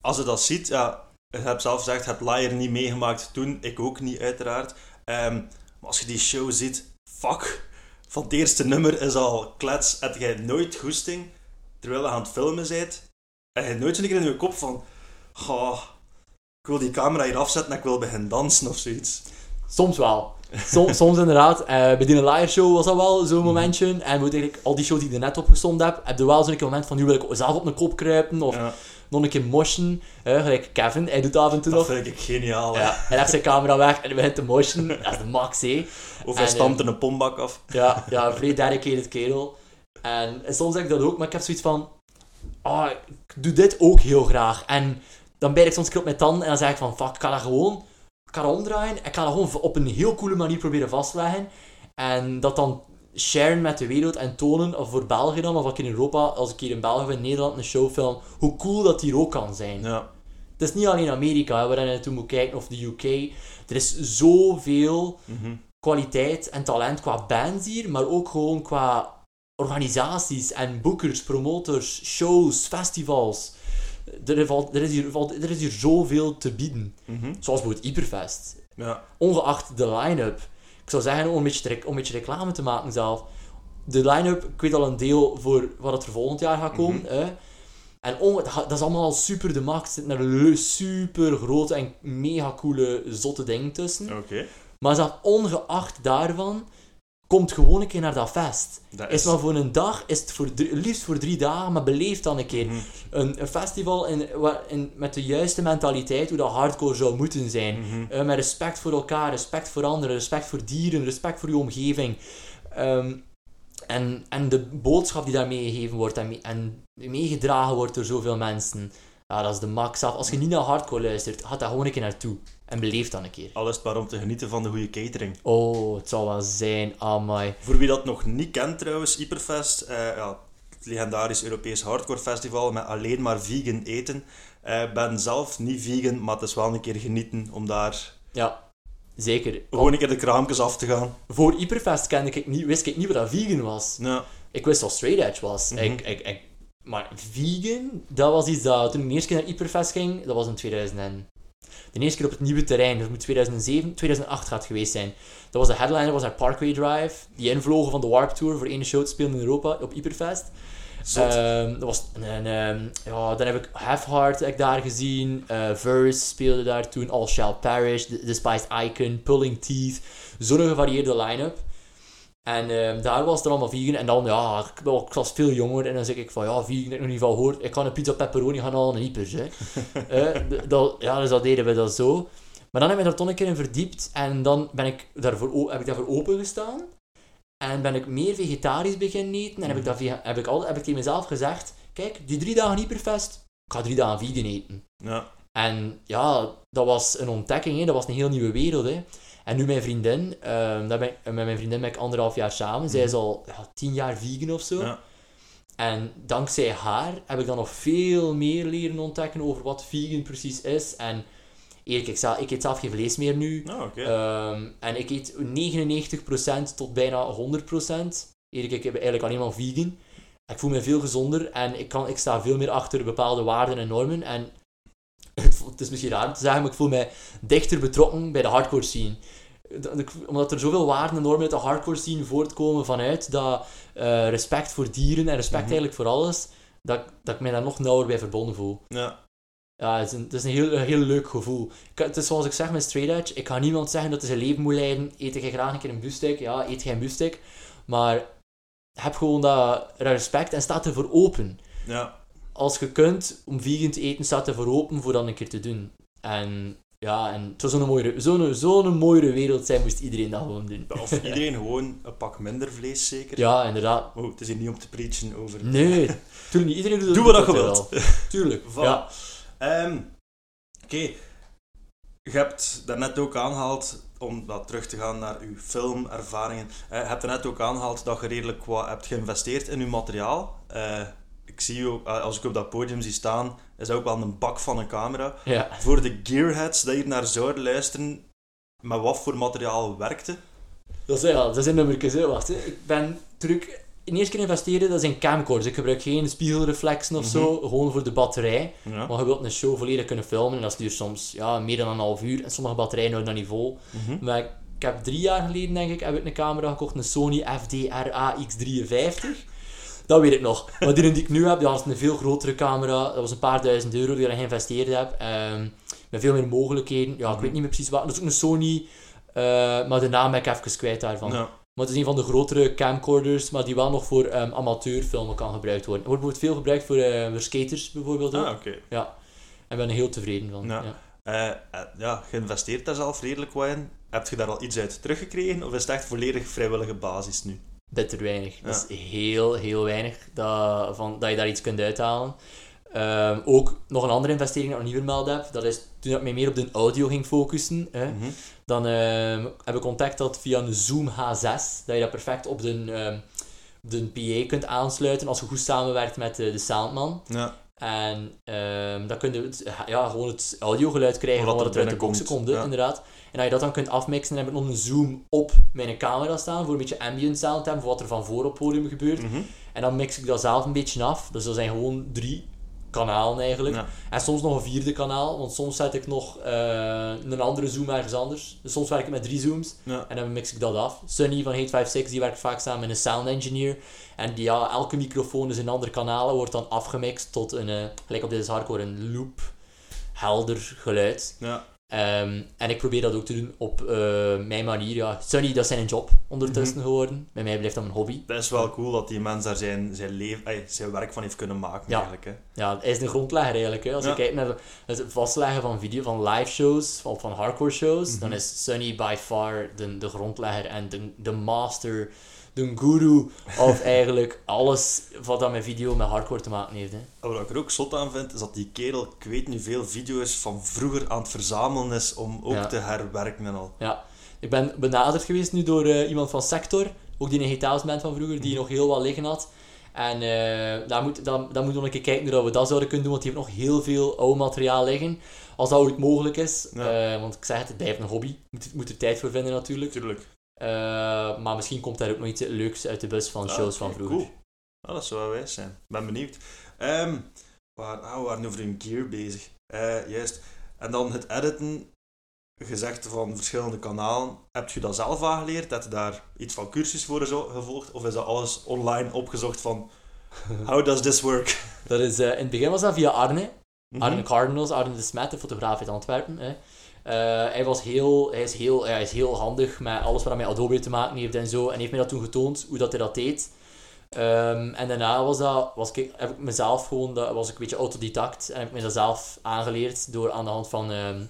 A: Als je dat ziet, ja, je hebt zelf gezegd, je hebt Liar niet meegemaakt toen, ik ook niet uiteraard. Ehm, maar als je die show ziet, fuck, van het eerste nummer is al klets, heb jij nooit goesting, terwijl je aan het filmen bent, en je nooit zo'n keer in je kop van, goh, ik wil die camera hier afzetten en ik wil beginnen dansen of zoiets.
B: Soms wel. Soms, soms inderdaad. Eh, bij die live show was dat wel zo'n momentje. En moet eigenlijk, al die shows die ik er net opgestond heb, heb je wel zo'n moment van nu wil ik zelf op mijn kop kruipen of
A: Ja,
B: nog een keer moshen. Eh, gelijk Kevin, hij doet dat af en toe
A: dat
B: nog.
A: vind ik geniaal. hè.
B: Ja, hij legt zijn camera weg en hij begint te moshen. Dat is de max, hè.
A: Of hij stampt
B: eh,
A: er een pombak af.
B: Ja, ja, vrij dedicated kerel. En, en soms zeg ik dat ook, maar ik heb zoiets van... Oh, ik doe dit ook heel graag. En dan bijt ik soms keer op mijn tanden en dan zeg ik van... Fuck, ik ga dat gewoon... Ik ga dat omdraaien. Ik ga dat gewoon op een heel coole manier proberen vastleggen. En dat dan sharen met de wereld en tonen, of voor België dan, of ik in Europa, als ik hier in België of in Nederland een show film, hoe cool dat hier ook kan zijn.
A: Ja.
B: Het is niet alleen Amerika, hè, waar je naartoe moet kijken, of de UK. Er is zoveel
A: Mhm.
B: kwaliteit en talent qua bands hier, maar ook gewoon qua organisaties en boekers, promotors, shows, festivals. Er, valt, er, is, hier, valt, er is hier zoveel te bieden.
A: Mhm.
B: Zoals bijvoorbeeld Hyperfest.
A: Ja.
B: Ongeacht de line-up. Ik zou zeggen, om een beetje, om een beetje reclame te maken zelf. De line-up, ik weet al een deel voor wat het er volgend jaar gaat komen. hè. En dat is allemaal al super de max. Er zitten er le- super grote en mega coole zotte dingen tussen.
A: Oké.
B: Maar zelfs ongeacht daarvan, Komt gewoon een keer naar dat fest.
A: Dat
B: Is maar voor een dag, is het voor drie- liefst voor drie dagen, maar beleef dan een keer.
A: Mhm.
B: Een, een festival in, in, met de juiste mentaliteit, hoe dat hardcore zou moeten zijn.
A: Mhm.
B: Eh, met respect voor elkaar, respect voor anderen, respect voor dieren, respect voor je omgeving. Ehm, en, en de boodschap die daarmee gegeven wordt en, mee- en meegedragen wordt door zoveel mensen. Ja, dat is de max af. Als je niet naar hardcore luistert, ga daar gewoon een keer naartoe. En beleef dan een keer.
A: Al is het maar om te genieten van de goede catering.
B: Oh, het zal wel zijn. Amai.
A: Voor wie dat nog niet kent trouwens, Hyperfest, eh, ja, het legendarisch Europees hardcore festival met alleen maar vegan eten. Ik ben zelf niet vegan, maar het is wel een keer genieten om daar
B: Ja, zeker.
A: gewoon een keer de kraampjes af te gaan.
B: Voor Hyperfest kende ik niet, wist ik niet wat dat vegan was.
A: Ja,
B: Ik wist wat straight edge was.
A: Mhm.
B: ik, ik, ik, maar vegan, dat was iets dat toen ik de eerste keer naar Hyperfest ging, dat was in 2000 en... De eerste keer op het nieuwe terrein, dat moet 2007, 2008 gaat geweest zijn. Dat was de headliner, was naar Parkway Drive. Die invlogen van de Warp Tour voor één show te spelen in Europa op Hyperfest. Ehm, dat was een, ehm, ja, dan heb ik Half Heart heb ik daar gezien. eh Verse speelde daar toen. All Shall Perish. The Despised Icon. Pulling Teeth. Zo'n gevarieerde line-up. En ehm, daar was het allemaal vegan. En dan, ja, ik, was veel jonger. En dan zeg ik van, ja, vegan, ik nog niet van gehoord. Ik kan een pizza pepperoni gaan halen en hypers, hè. Eh, dat, ja, dus dat deden we dat zo. Maar dan heb ik daar toch een keer in verdiept. En dan ben ik daarvoor, heb ik daarvoor opengestaan. En ben ik meer vegetarisch beginnen eten. En heb ik, dat vega- heb ik, al, heb ik tegen mezelf gezegd, kijk, die drie dagen hyperfest, ik ga drie dagen vegan eten.
A: ja.
B: En ja, dat was een ontdekking, hè. dat was een heel nieuwe wereld. Hè. En nu mijn vriendin, ehm, daar ben ik, met mijn vriendin ben ik anderhalf jaar samen. Zij is al ja, tien jaar vegan of zo.
A: Ja.
B: En dankzij haar heb ik dan nog veel meer leren ontdekken over wat vegan precies is. En eerlijk, ik, zelf- ik eet zelf geen vlees meer nu.
A: Oké.
B: Ehm, en ik eet 99% tot bijna 100%. Eerlijk, ik heb eigenlijk alleen maar vegan. Ik voel me veel gezonder en ik, kan, ik sta veel meer achter bepaalde waarden en normen. En het, het is misschien raar om te zeggen, maar ik voel mij dichter betrokken bij de hardcore scene. Omdat er zoveel waarden en normen uit de hardcore scene voortkomen vanuit dat eh, respect voor dieren en respect
A: Mhm.
B: eigenlijk voor alles, dat, dat ik mij daar nog nauwer bij verbonden voel.
A: ja.
B: Ja, het is een, het is een heel, een heel leuk gevoel. Ik, het is zoals ik zeg met straight edge, ik ga niemand zeggen dat hij zijn leven moet leiden. Eet jij graag een keer een biefstuk? Ja, eet jij een biefstuk. Maar heb gewoon dat respect en staat ervoor open.
A: ja.
B: Als je kunt om vegan te eten, staat ervoor open voor dat een keer te doen. En ja, en het zou zo'n mooiere, zo'n, zo'n mooiere wereld zijn, moest iedereen dat gewoon doen.
A: Of iedereen gewoon een pak minder vlees, zeker.
B: Ja, inderdaad.
A: Oh, het is hier niet om te preachen over...
B: Nee, tuurlijk niet. Iedereen doet het
A: Doe wat je
B: wel.
A: wilt.
B: Tuurlijk. Ja.
A: Ehm, Oké. Je hebt daarnet ook aangehaald, om dat terug te gaan naar uw filmervaringen, eh, je hebt daarnet ook aangehaald dat je redelijk wat hebt geïnvesteerd in uw materiaal. Eh, ik zie ook, eh, als ik op dat podium zie staan, is dat ook wel een bak van een camera.
B: ja.
A: Voor de gearheads die hier naar zouden luisteren, met wat voor materiaal werkte?
B: Dat is, ja, dat zijn nummertjes, hè. Wacht, hè. Ik ben terug... De eerste keer investeren, dat zijn camcorders. Ik gebruik geen spiegelreflexen of zo, gewoon voor de batterij.
A: Ja.
B: Maar je wilt een show volledig kunnen filmen en dat duurt soms ja, meer dan een half uur. En sommige batterijen houden dat niet vol.
A: Mhm.
B: Maar ik, heb drie jaar geleden, denk ik, heb ik een camera gekocht, een Sony FD-RA X53. Dat weet ik nog. Maar die die ik nu heb, dat is een veel grotere camera. Dat was een paar duizend euro die ik erin geïnvesteerd heb. Ehm, met veel meer mogelijkheden. Ja, ik weet niet meer precies wat. Dat is ook een Sony, eh, maar de naam ben ik even kwijt daarvan.
A: Ja.
B: Maar het is een van de grotere camcorders, maar die wel nog voor ehm, amateurfilmen kan gebruikt worden. Er wordt bijvoorbeeld veel gebruikt voor, voor skaters bijvoorbeeld ook.
A: Ah, oké.
B: Ja. En ben er heel tevreden van.
A: Ja.
B: Ja.
A: Eh, ja, je investeert daar zelf redelijk wat in. Heb je daar al iets uit teruggekregen, of is het echt volledig vrijwillige basis nu?
B: Bitter weinig.
A: Ja.
B: Dat is heel, heel weinig dat, van, dat je daar iets kunt uithalen. Ehm, ook nog een andere investering die ik nog niet vermeld heb. Dat is toen ik mij meer op de audio ging focussen. Hè,
A: Mhm.
B: Dan ehm, heb ik ontdekt dat via een Zoom H6 dat je dat perfect op de, ehm, de PA kunt aansluiten als je goed samenwerkt met de, de soundman.
A: Ja.
B: En ehm, dan kun je het, ja, gewoon het audiogeluid krijgen
A: Wat er
B: er uit de boxen komt,
A: ja.
B: inderdaad. En dat je dat dan kunt afmixen, dan heb ik nog een zoom op mijn camera staan, voor een beetje ambient sound te hebben, voor wat er van voor op het podium gebeurt.
A: Mhm.
B: En dan mix ik dat zelf een beetje af. Dus dat zijn gewoon drie kanalen eigenlijk.
A: Ja.
B: En soms nog een vierde kanaal, want soms zet ik nog eh, een andere zoom ergens anders. Dus soms werk ik met drie zooms
A: Ja.
B: en dan mix ik dat af. Sunny van Hate56 die werkt vaak samen met een sound engineer. En die, ja, elke microfoon is in andere kanalen, wordt dan afgemixt tot een, eh, gelijk op deze hardcore, een loop, helder geluid.
A: Ja.
B: Ehm, en ik probeer dat ook te doen op eh, mijn manier. Ja. Sunny, dat is zijn job ondertussen
A: Mhm.
B: geworden. Bij mij blijft dat mijn hobby.
A: Dat is wel cool dat die mens daar zijn, zijn, leven, zijn werk van heeft kunnen maken,
B: Ja.
A: eigenlijk. Hè.
B: Ja, hij is een grondlegger eigenlijk. Hè. Als
A: Ja.
B: je kijkt naar het vastleggen van video, van live shows, van, van hardcore shows,
A: Mhm.
B: dan is Sunny by far de, de grondlegger en de, de master, de guru of eigenlijk alles wat dat met video, met hardcore te maken heeft. Hè.
A: Wat ik er ook zot aan vind, is dat die kerel, ik weet niet veel video's van vroeger aan het verzamelen is om ook
B: Ja.
A: te herwerken en al.
B: Ja, ik ben benaderd geweest nu door eh, iemand van Sector, ook die een Gitaals band van vroeger, die nog heel wat liggen had. En eh daar, moet, daar, daar moeten we nog een keer kijken hoe we dat zouden kunnen doen, want die heeft nog heel veel oud materiaal liggen. Als dat ooit mogelijk is.
A: Ja.
B: Eh, want ik zeg het, het blijft een hobby. Moet, moet er tijd voor vinden natuurlijk.
A: Tuurlijk.
B: Eh, maar misschien komt daar ook nog iets leuks uit de bus van
A: Ah,
B: shows van vroeger.
A: Cool. Ah, dat zou wel wijs zijn. Ben benieuwd. Ehm waar, ah, we waren over hun gear bezig. Eh, juist. En dan het editen, gezegd van verschillende kanalen. Heb je dat zelf aangeleerd? Heb je daar iets van cursus voor gevolgd? Of is dat alles online opgezocht van... How does this work?
B: Dat is, eh, in het begin was dat via Arne.
A: Mhm.
B: Arne Cardinals, Arne de Smet, de fotograaf uit Antwerpen. Hè. Eh, hij, was heel, hij, is heel, hij is heel handig met alles wat met Adobe te maken heeft en zo. En heeft mij dat toen getoond, hoe dat hij dat deed. Ehm, en daarna was dat, was ik, heb ik mezelf gewoon, dat was ik een beetje autodidact. En heb ik me dat zelf aangeleerd door aan de hand van ehm,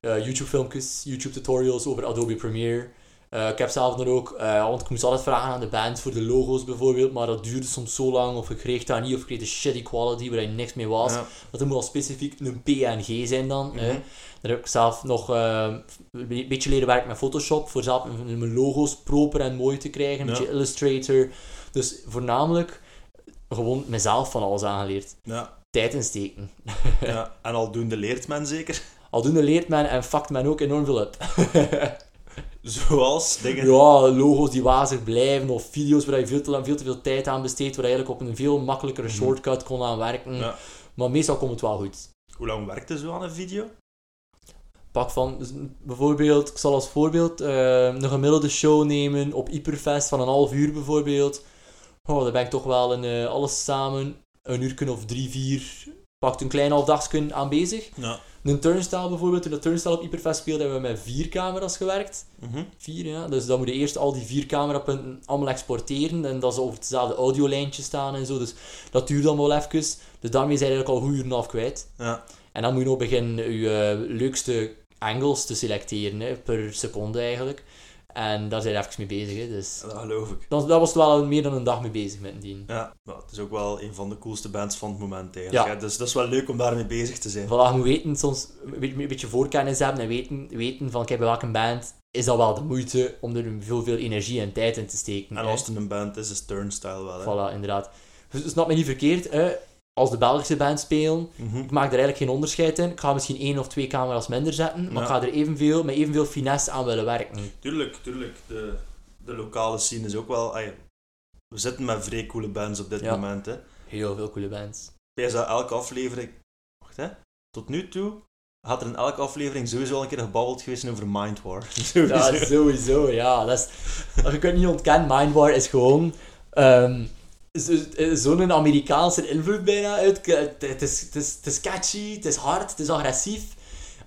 B: eh, YouTube-filmpjes, YouTube-tutorials over Adobe Premiere. Eh, ik heb zelf dan ook, eh, want ik moest altijd vragen aan de band voor de logo's bijvoorbeeld, maar dat duurde soms zo lang, of ik kreeg dat niet, of ik kreeg de shitty quality waar er niks mee was.
A: Ja.
B: Dat moet al specifiek een PNG zijn dan. hè.
A: Mhm.
B: Dan heb ik zelf nog eh, een beetje leren werken met Photoshop, voor zelf mijn mijn logo's proper en mooi te krijgen, een
A: Ja.
B: beetje Illustrator. Dus voornamelijk gewoon mezelf van alles aangeleerd.
A: Ja.
B: Tijd insteken.
A: ja. En aldoende leert men zeker.
B: Aldoende leert men en fuckt men ook enorm veel up.
A: Zoals dingen...
B: Ja, logo's die wazig blijven of video's waar je veel te, lang, veel te veel tijd aan besteedt, waar je eigenlijk op een veel makkelijkere
A: Mhm.
B: shortcut kon aan werken.
A: Ja.
B: Maar meestal komt het wel goed.
A: Hoe lang werkte zo aan een video?
B: Pak van, dus bijvoorbeeld, ik zal als voorbeeld eh, een gemiddelde show nemen op Hyperfest van een half uur bijvoorbeeld. Oh, dan ben ik toch wel een, eh, alles samen een uur of drie, vier, pakt een klein halfdagsken aan bezig.
A: Ja.
B: Een turnstile bijvoorbeeld, toen de turnstile op Hyperfest speelde, hebben we met vier camera's gewerkt.
A: Mhm.
B: Vier, ja. Dus dan moet je eerst al die vier camerapunten allemaal exporteren en dat ze over hetzelfde audiolijntje staan en zo. Dus dat duurt dan wel even. Dus daarmee zijn je eigenlijk al goed uur en half kwijt.
A: Ja.
B: En dan moet je nog beginnen je eh, leukste angles te selecteren, hè, per seconde eigenlijk. En daar zijn we even mee bezig. Hè, dus
A: Dat geloof ik.
B: dat, dat was wel meer dan een dag mee bezig met die.
A: Ja, nou, het is ook wel een van de coolste bands van het moment eigenlijk.
B: Ja.
A: hè. Dus dat is wel leuk om daarmee bezig te zijn.
B: Voilà, moet weten, soms een beetje, voorkennis hebben en weten, weten van, kijk, bij welke band is dat wel de moeite om er veel, veel energie en tijd in te steken.
A: En
B: hè.
A: als het een band is, is Turnstile wel. Hè?
B: Voilà, inderdaad. Dus snap me niet verkeerd, hè. Als de Belgische band spelen,
A: Mhm.
B: ik maak er eigenlijk geen onderscheid in. Ik ga misschien één of twee camera's minder zetten, maar
A: Ja.
B: ik ga er evenveel, met evenveel finesse aan willen werken.
A: Tuurlijk, tuurlijk. De, de lokale scene is ook wel... ay, we zitten met vrij coole bands op dit
B: Ja.
A: moment. Hè.
B: Heel veel coole bands.
A: Bij dat elke aflevering... Wacht, hè. Tot nu toe had er in elke aflevering sowieso al een keer gebabbeld geweest over Mind War. Sowieso.
B: Dat is sowieso, ja. Dat is, je kunt niet ontkennen, Mindwar is gewoon ehm, zo'n Amerikaanse invloed bijna uit. Het, het, is, het, is, het is catchy, het is hard, het is agressief.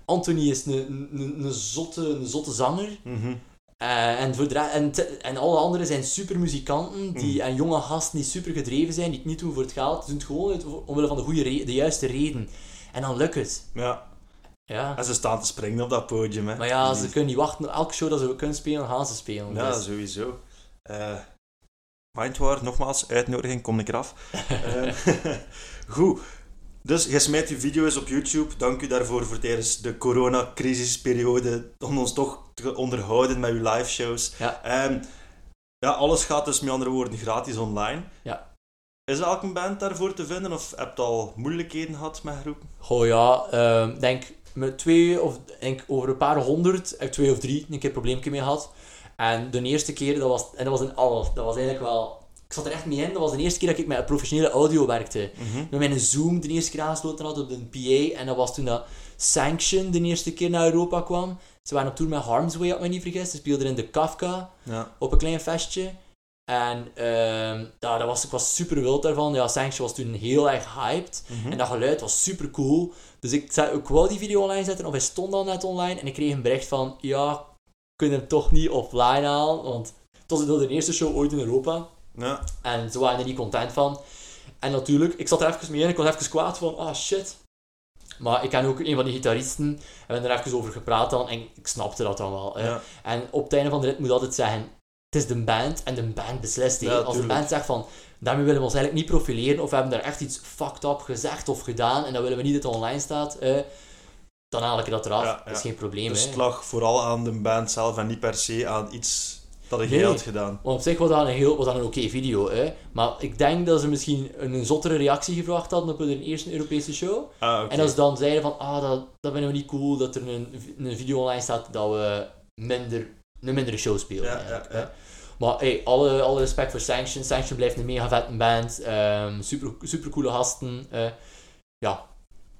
B: Anthony is een, een, een, zotte, een zotte zanger.
A: Mhm.
B: Eh, en, voor de en, en alle anderen zijn super muzikanten die, en jonge gasten die super gedreven zijn, die het niet doen voor het geld. Ze doen het gewoon uit, omwille van de, goede de juiste reden. En dan lukt het.
A: Ja.
B: Ja.
A: En ze staan te springen op dat podium. Hè.
B: Maar ja, ze kunnen niet wachten. Elke show dat ze kunnen spelen, gaan ze spelen.
A: Ja,
B: Dus-
A: sowieso. Eh Mindwar, nogmaals, uitnodiging, kom ik eraf. Eh, goed. Dus je smijt je video's op YouTube. Dank u daarvoor voor tijdens de coronacrisisperiode om ons toch te onderhouden met uw live shows.
B: Ja.
A: Ehm, ja, alles gaat dus met andere woorden gratis online.
B: Ja.
A: Is elke band daarvoor te vinden of heb je al moeilijkheden gehad met groepen?
B: Goh ja, ehm, denk met twee of denk over een paar honderd, ik twee of drie een keer een probleempje mee gehad. En de eerste keer, dat was, en dat was een alles, dat was eigenlijk wel, ik zat er echt mee in, dat was de eerste keer dat ik met professionele audio werkte. Met mijn Zoom de eerste keer aangesloten had op de PA, en dat was toen dat Sanction de eerste keer naar Europa kwam. Ze waren op tour met Harm's Way, had ik me niet vergis. Ze speelden in de Kafka
A: Ja.
B: op een klein festje. En ja, dat was, ik was super wild daarvan. Ja, Sanction was toen heel erg hyped.
A: Mhm.
B: En dat geluid was super cool. Dus ik, zei, ik wou die video online zetten, of hij stond al net online. En ik kreeg een bericht van, ja, kunnen hem toch niet offline halen. Want het was de eerste show ooit in Europa.
A: Ja.
B: En ze waren er niet content van. En natuurlijk, ik zat er even mee in. Ik was even kwaad van, ah shit. Maar ik ken ook een van die gitaristen. En we hebben er even over gepraat dan. En ik snapte dat dan wel.
A: Ja.
B: En op het einde van de rit moet je altijd zeggen: het is de band en de band beslist.
A: Ja,
B: Als de band zegt van daarmee willen we ons eigenlijk niet profileren of we hebben daar echt iets fucked up gezegd of gedaan en dan willen we niet dat het online staat, eh, dan haal ik dat eraf.
A: Ja,
B: Dat is geen probleem.
A: Dus
B: hè.
A: het lag vooral aan de band zelf en niet per se aan iets dat jij
B: Nee.
A: had gedaan.
B: Want op zich was dat een, heel, was dat een oké video. Hè. Maar ik denk dat ze misschien een, een zottere reactie gevraagd hadden op hun eerste Europese show.
A: Ah.
B: En als ze dan zeiden van, ah, dat, dat vinden we niet cool dat er een, een video online staat dat we minder, een mindere show spelen.
A: Ja,
B: hè. Maar hey, alle, alle respect voor Sanction. Sanction blijft een mega vette band. ehm, super, super coole gasten. eh, ja,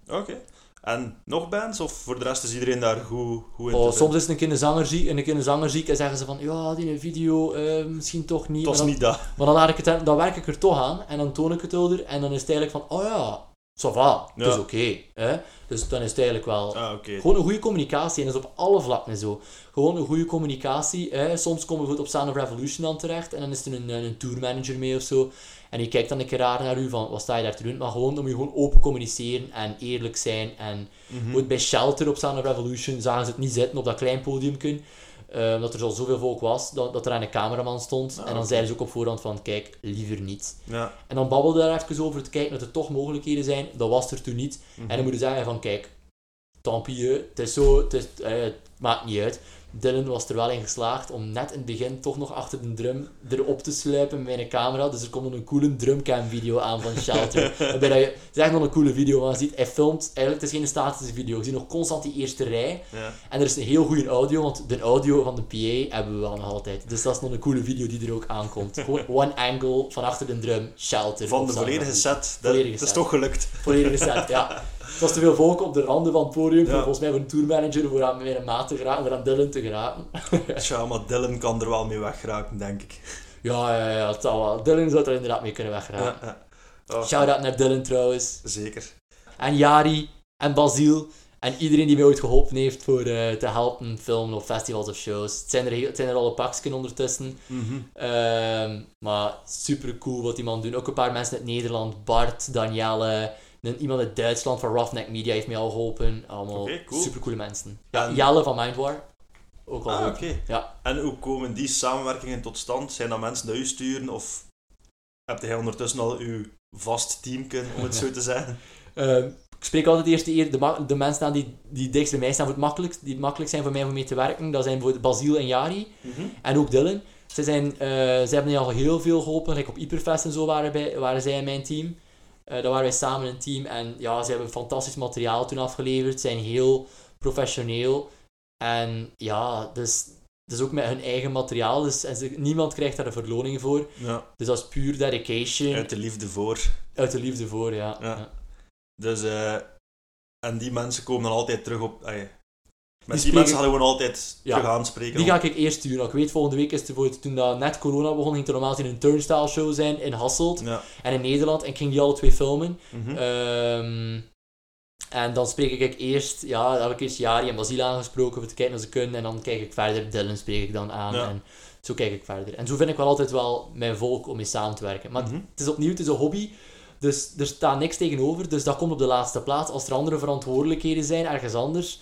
A: Oké. En nog bands? Of voor de rest is iedereen daar goed, goed in
B: oh, soms is het een keer een zanger ziek en een keer een zanger ziek en zeggen ze van ja, die video eh, misschien toch niet. Dan,
A: niet dat.
B: maar dan, laat ik het, dan werk ik er toch aan en dan toon ik het ouder en dan is het eigenlijk van oh ja, ça va, het is oké. hè. dus dan is het eigenlijk wel
A: Ah.
B: Gewoon een goede communicatie. En dat is op alle vlakken zo. Gewoon een goede communicatie. Hè. Soms komen we goed op Sound of Revolution dan terecht. En dan is er een, een tourmanager mee of zo. En die kijkt dan een keer raar naar u van, wat sta je daar te doen? Maar gewoon, dan moet je gewoon open communiceren en eerlijk zijn. En
A: Mhm.
B: goed, bij Shelter op Sound of Revolution zagen ze het niet zitten op dat klein podiumje. eh, omdat er zo zoveel volk was, dat, dat er een cameraman stond.
A: Ah,
B: en dan zeiden ze ook op voorhand van, kijk, liever niet.
A: Ja.
B: En dan babbelde daar even over te kijken dat er toch mogelijkheden zijn. Dat was er toen niet.
A: Mhm.
B: En dan moet je zeggen van, kijk, tant pis, het is zo, het, is, eh, het maakt niet uit. Dylan was er wel in geslaagd om net in het begin toch nog achter de drum erop te sluipen met een camera. Dus er komt nog een coole drumcam video aan van Shelter. Waarbij dat je, het is echt nog een coole video, want je ziet, hij filmt, eigenlijk, het is geen statische video. Je ziet nog constant die eerste rij.
A: Ja.
B: En er is een heel goede audio, want de audio van de PA hebben we wel nog altijd. Dus dat is nog een coole video die er ook aankomt. Gewoon one angle van achter de drum, Shelter.
A: Van de volledige set. Dat,
B: Volledige
A: dat is
B: set.
A: toch gelukt.
B: Volledige set, ja. Het was te veel volk op de randen van het podium, voor, volgens mij voor een tourmanager, voor aan mijn maat te geraken, voor aan Dylan te geraken.
A: Tja, maar Dylan kan er wel mee weggeraken, denk ik.
B: Ja, ja, ja, het zal wel. Dylan zou er inderdaad mee kunnen weggeraken.
A: ja. Oh,
B: Shout-out naar Dylan trouwens.
A: Zeker.
B: En Jari, en Basiel, en iedereen die mij ooit geholpen heeft voor eh, te helpen filmen op festivals of shows. Het zijn er, heel, het zijn er al een pakje ondertussen.
A: Mhm.
B: Ehm, maar super cool wat die man doet. Ook een paar mensen uit Nederland. Bart, Danielle, een, iemand uit Duitsland van Roughneck Media heeft mij al geholpen. Allemaal
A: Oké, cool.
B: super coole mensen. Ja,
A: En-
B: Jelle van Mindwar. Ook al
A: Ah.
B: Ja.
A: En hoe komen die samenwerkingen tot stand? Zijn dat mensen die u sturen? Of heb jij ondertussen al uw vast teamken, om het zo te zeggen?
B: Ehm, ik spreek altijd eerst de, de, de mensen aan die, die dichtst bij mij staan voor het makkelijkst, die het makkelijk zijn voor mij om mee te werken. Dat zijn bijvoorbeeld Basiel en Jari. En ook Dylan. Ze, zijn, ze hebben mij al heel veel geholpen. Like op Hyperfest en zo waren, bij, waren zij in mijn team. Eh daar waren wij samen een team. En ja, ze hebben fantastisch materiaal toen afgeleverd. Zijn heel professioneel. En ja, dus, dus ook met hun eigen materiaal. Dus, en ze, niemand krijgt daar een verloning voor.
A: Ja,
B: Dus dat is puur dedication.
A: uit de liefde voor.
B: Uit de liefde voor, ja.
A: Ja.
B: Ja.
A: Dus, eh, en die mensen komen dan altijd terug op... Met die,
B: spreken-
A: mensen hadden we gewoon altijd
B: Ja.
A: terug aanspreken.
B: Die ga ik eerst sturen. Ik weet, volgende week is het voor, toen dat net corona begon, ging er normaal gezien een turnstile show zijn in Hasselt
A: Ja.
B: en in Nederland. En ik ging die alle twee filmen.
A: Mhm.
B: Ehm, en dan spreek ik eerst, ja, dan heb ik eerst Jari en Basil aangesproken voor te kijken of ze kunnen. En dan kijk ik verder, Dylan spreek ik dan aan.
A: Ja.
B: En zo kijk ik verder. En zo vind ik wel altijd wel mijn volk om mee samen te werken. Maar
A: Mhm.
B: het is opnieuw, het is een hobby. Dus er staat niks tegenover. Dus dat komt op de laatste plaats. Als er andere verantwoordelijkheden zijn, ergens anders,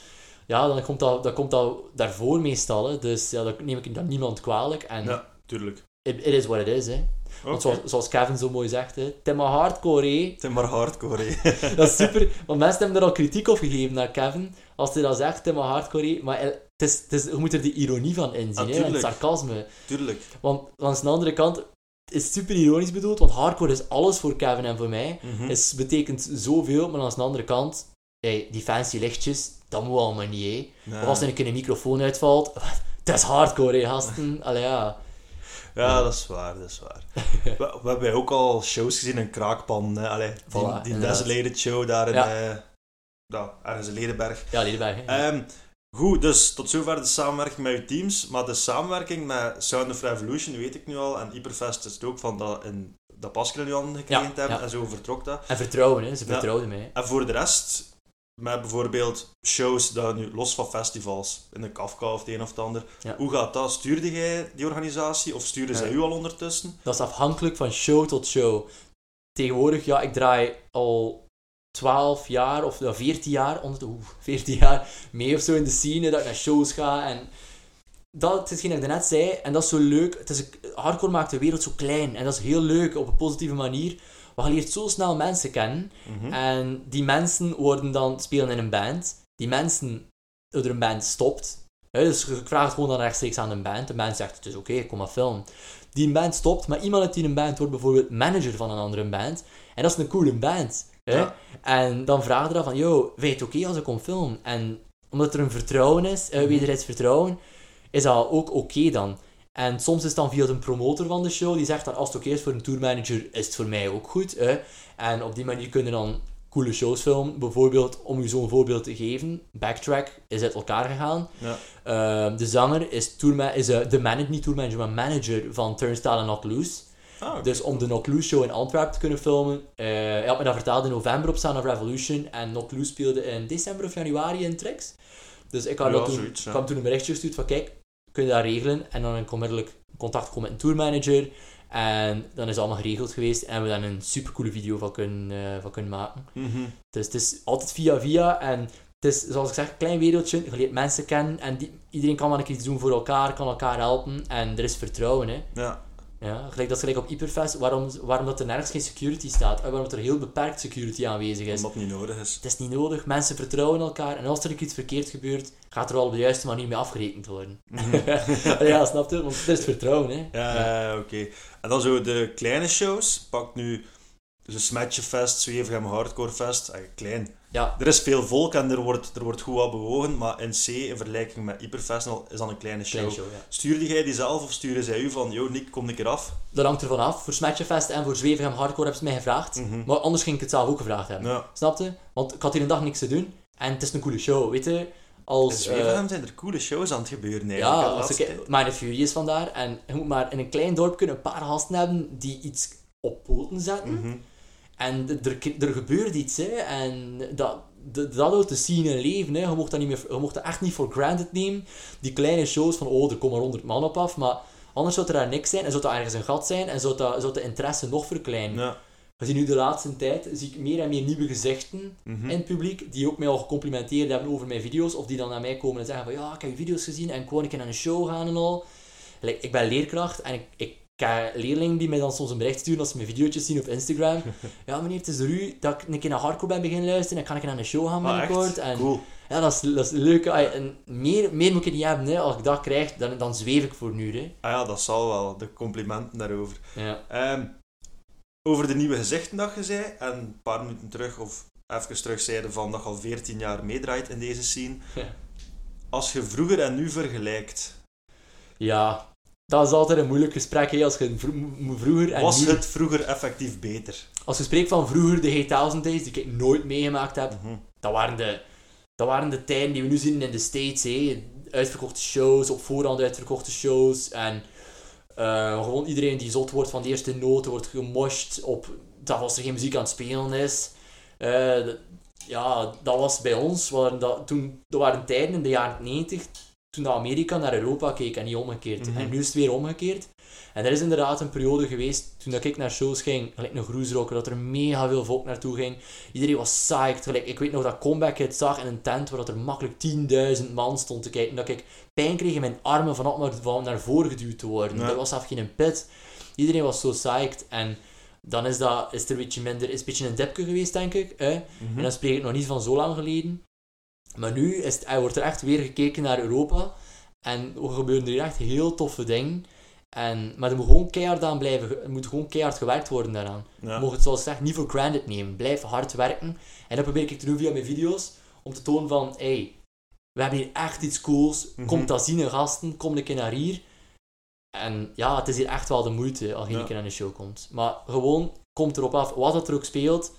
B: ja, dan komt dat, dan komt dat daarvoor meestal. Hè. Dus ja, dat neem ik dan niemand kwalijk. En
A: Ja, tuurlijk.
B: it, it is what it is. Hè. Want zoals, zoals Kevin zo mooi zegt, hè, het is maar hardcore, hè.
A: Het is maar hardcore. hè.
B: Dat is super, want mensen hebben er al kritiek op gegeven naar Kevin. Als hij dat zegt, Tim hardcore, maar het is, het is, je moet er de ironie van inzien, hè, en het sarcasme.
A: tuurlijk.
B: Want langs de andere kant, het is super ironisch bedoeld, want hardcore is alles voor Kevin en voor mij.
A: Mhm.
B: Het betekent zoveel, maar langs de andere kant, hey, die fancy lichtjes, dat moet allemaal niet, hè. Of als er een keer een microfoon uitvalt, het is hardcore, hè, gasten. Allee, ja.
A: Ja, dat is waar, dat is waar. we, we hebben ook al shows gezien in Kraakpan. Hè. Allee, die,
B: Voilà,
A: die. Desolated show daar in...
B: Ja.
A: eh, nou, ergens in Ledenberg.
B: Ja, Ledenberg, hè.
A: Ehm, Goed, dus tot zover de samenwerking met uw teams. Maar de samenwerking met Sound of Revolution weet ik nu al. En Hyperfest is het ook van dat, in, dat Pascal nu gekregen
B: Ja,
A: te hebben.
B: ja.
A: En zo vertrok dat.
B: En vertrouwen, hè. Ze vertrouwden mij.
A: En voor de rest, met bijvoorbeeld shows, dat nu los van festivals, in de Kafka of het een of het ander.
B: Ja.
A: Hoe gaat dat? Stuurde jij die organisatie of stuurden zij u al ondertussen?
B: Dat is afhankelijk van show tot show. Tegenwoordig, ja, ik draai al 12 jaar of ja, 14 jaar, onder de, oeh, 14 jaar mee of zo in de scene, dat ik naar shows ga. En dat is hetgeen dat ik daarnet zei, en dat is zo leuk. Het is, hardcore maakt de wereld zo klein en dat is heel leuk op een positieve manier. Want je leert zo snel mensen kennen.
A: Mhm.
B: En die mensen worden dan spelen in een band. Die mensen, er een band stopt. Hè, dus je vraagt gewoon dan rechtstreeks aan een band. De band zegt, het is oké, ik kom maar filmen. Die band stopt, maar iemand uit die een band wordt bijvoorbeeld manager van een andere band. En dat is een coole band.
A: Ja.
B: En dan vraag je dan van, yo, je het oké als ik kom filmen? En omdat er een vertrouwen is, eh, wederzijds vertrouwen, is dat ook oké dan. En soms is het dan via de promotor van de show, die zegt dan, als het oké is voor een tourmanager, is het voor mij ook goed. Hè? En op die manier kunnen dan coole shows filmen. Bijvoorbeeld, om u zo'n voorbeeld te geven, Backtrack is uit elkaar gegaan.
A: Ja.
B: Ehm, de zanger is, tourma is eh, de manager, niet tourmanager, maar manager van Turnstile en Not Loose.
A: Ah.
B: Dus om de Not Loose show in Antwerpen te kunnen filmen, eh hij had me dat verteld in november op Sound of Revolution en Not Loose speelde in december of januari in Trix. Dus ik had
A: Ja,
B: dat toen,
A: zoiets, ja.
B: ik had toen een berichtje gestuurd van kijk, kun je dat regelen? En dan ik onmiddellijk contact gekomen met een tourmanager en dan is het allemaal geregeld geweest en we hebben daar een supercoole video van kunnen, eh, van kunnen maken.
A: Mhm.
B: Dus het is altijd via via en het is, zoals ik zeg, een klein wereldje. Je leert mensen kennen en die, iedereen kan wel een keer iets doen voor elkaar, kan elkaar helpen en er is vertrouwen. Hè.
A: Ja.
B: Ja, gelijk, dat is gelijk op Hyperfest, waarom, waarom dat er nergens geen security staat en waarom er heel beperkt security aanwezig is.
A: Omdat het niet nodig is.
B: Het is niet nodig, mensen vertrouwen elkaar en als er iets verkeerd gebeurt, gaat er wel op de juiste manier mee afgerekend worden. ja, snap je? Want het is vertrouwen, hè.
A: Ja, oké. En dan zo de kleine shows. Pak nu dus een Smetje Fest, Zwevegem Hardcore Fest. Ah, klein.
B: Ja,
A: Er is veel volk en er wordt, er wordt goed wat bewogen, maar in C, in vergelijking met Hyperfestival, is dan een kleine show.
B: kleine show, ja.
A: Stuurde jij die zelf of sturen zij u van, yo Nick, kom een keer af?
B: Dat hangt ervan af. Voor Smatchefest en voor Zwevegem Hardcore hebben ze mij gevraagd.
A: Mhm.
B: Maar anders ging ik het zelf ook gevraagd hebben.
A: Ja.
B: Snapte? Want ik had hier een dag niks te doen. En het is een coole show, weet je.
A: In
B: Als, eh,
A: Zwevegem zijn er coole shows aan het gebeuren eigenlijk.
B: ja, als ik. Mind Fury is vandaar. En je moet maar in een klein dorp kunnen een paar gasten hebben die iets op poten zetten.
A: Mhm.
B: En er, er gebeurt iets, hè. En dat, dat, dat houdt de scene in leven, hè. Je mocht dat, niet meer, je mocht dat echt niet voor granted nemen. Die kleine shows van, oh, er komen maar 100 man op af. Maar anders zou er daar niks zijn. En zou dat ergens een gat zijn. En zou, dat, zou de interesse nog verkleinen.
A: Ja.
B: We zien nu de laatste tijd, zie ik meer en meer nieuwe gezichten
A: Mhm.
B: in het publiek, die ook mij al gecomplimenteerd hebben over mijn video's, of die dan naar mij komen en zeggen van, ja, ik heb je video's gezien en ik wou een keer naar een show gaan en al. Like, ik ben leerkracht en ik, ik leerlingen die mij dan soms een bericht sturen als ze mijn video's zien op Instagram. ja, meneer, het is door u dat ik een keer naar hardcore ben beginnen luisteren en kan ik naar een show gaan
A: Ah,
B: binnenkort.
A: echt?
B: En,
A: Cool.
B: Ja, dat is, dat is leuk. En meer, meer moet ik niet hebben. Hè. Als ik dat krijg, dan, dan zweef ik voor nu. Hè.
A: Ah ja, dat zal wel. De complimenten daarover.
B: Ja.
A: Ehm, over de nieuwe gezichten dat je zei, en een paar minuten terug, of even terug zeiden van dat je al 14 jaar meedraait in deze scene.
B: Ja.
A: Als je vroeger en nu vergelijkt,
B: ja, dat is altijd een moeilijk gesprek. Hè. Als je vro- vroeger en
A: was
B: nu...
A: het vroeger effectief beter?
B: Als je spreekt van vroeger, de G1000 days, die ik nooit meegemaakt heb,
A: Mhm.
B: dat waren de, dat waren de tijden die we nu zien in de States. Hè. Uitverkochte shows, op voorhand uitverkochte shows. En eh, gewoon iedereen die zot wordt van de eerste noten wordt gemoshed op dat als er geen muziek aan het spelen is. Eh, ja, dat was bij ons. Waren dat, toen, dat waren tijden in de jaren 90 toen dat Amerika naar Europa keek en niet omgekeerd.
A: Mhm.
B: En nu is het weer omgekeerd. En er is inderdaad een periode geweest toen dat ik naar shows ging, gelijk een groesrocker, dat er mega veel volk naartoe ging. Iedereen was psyched. Gelijk, ik weet nog dat Comeback het zag in een tent waar dat er makkelijk 10.000 man stond te kijken. Dat ik pijn kreeg in mijn armen van op naar, van naar voren geduwd te worden. Dat was af geen pit. Iedereen was zo psyched. En dan is, dat, is er een beetje minder, is een beetje een dipje geweest, denk ik. Hè?
A: Mhm.
B: En dan spreek ik nog niet van zo lang geleden. Maar nu is het, wordt er echt weer gekeken naar Europa. En er gebeuren er echt heel toffe dingen. En, maar er moet gewoon keihard aan blijven. Er moet gewoon keihard gewerkt worden daaraan.
A: Ja.
B: Je mag het zoals gezegd niet voor granted nemen. Blijf hard werken. En dat probeer ik te doen via mijn video's. Om te tonen van, hey, we hebben hier echt iets cools.
A: Mhm.
B: Kom dat zien, gasten. Kom een keer naar hier. En ja, het is hier echt wel de moeite als je
A: Ja.
B: een keer naar een show komt. Maar gewoon, komt erop af. Wat het er ook speelt,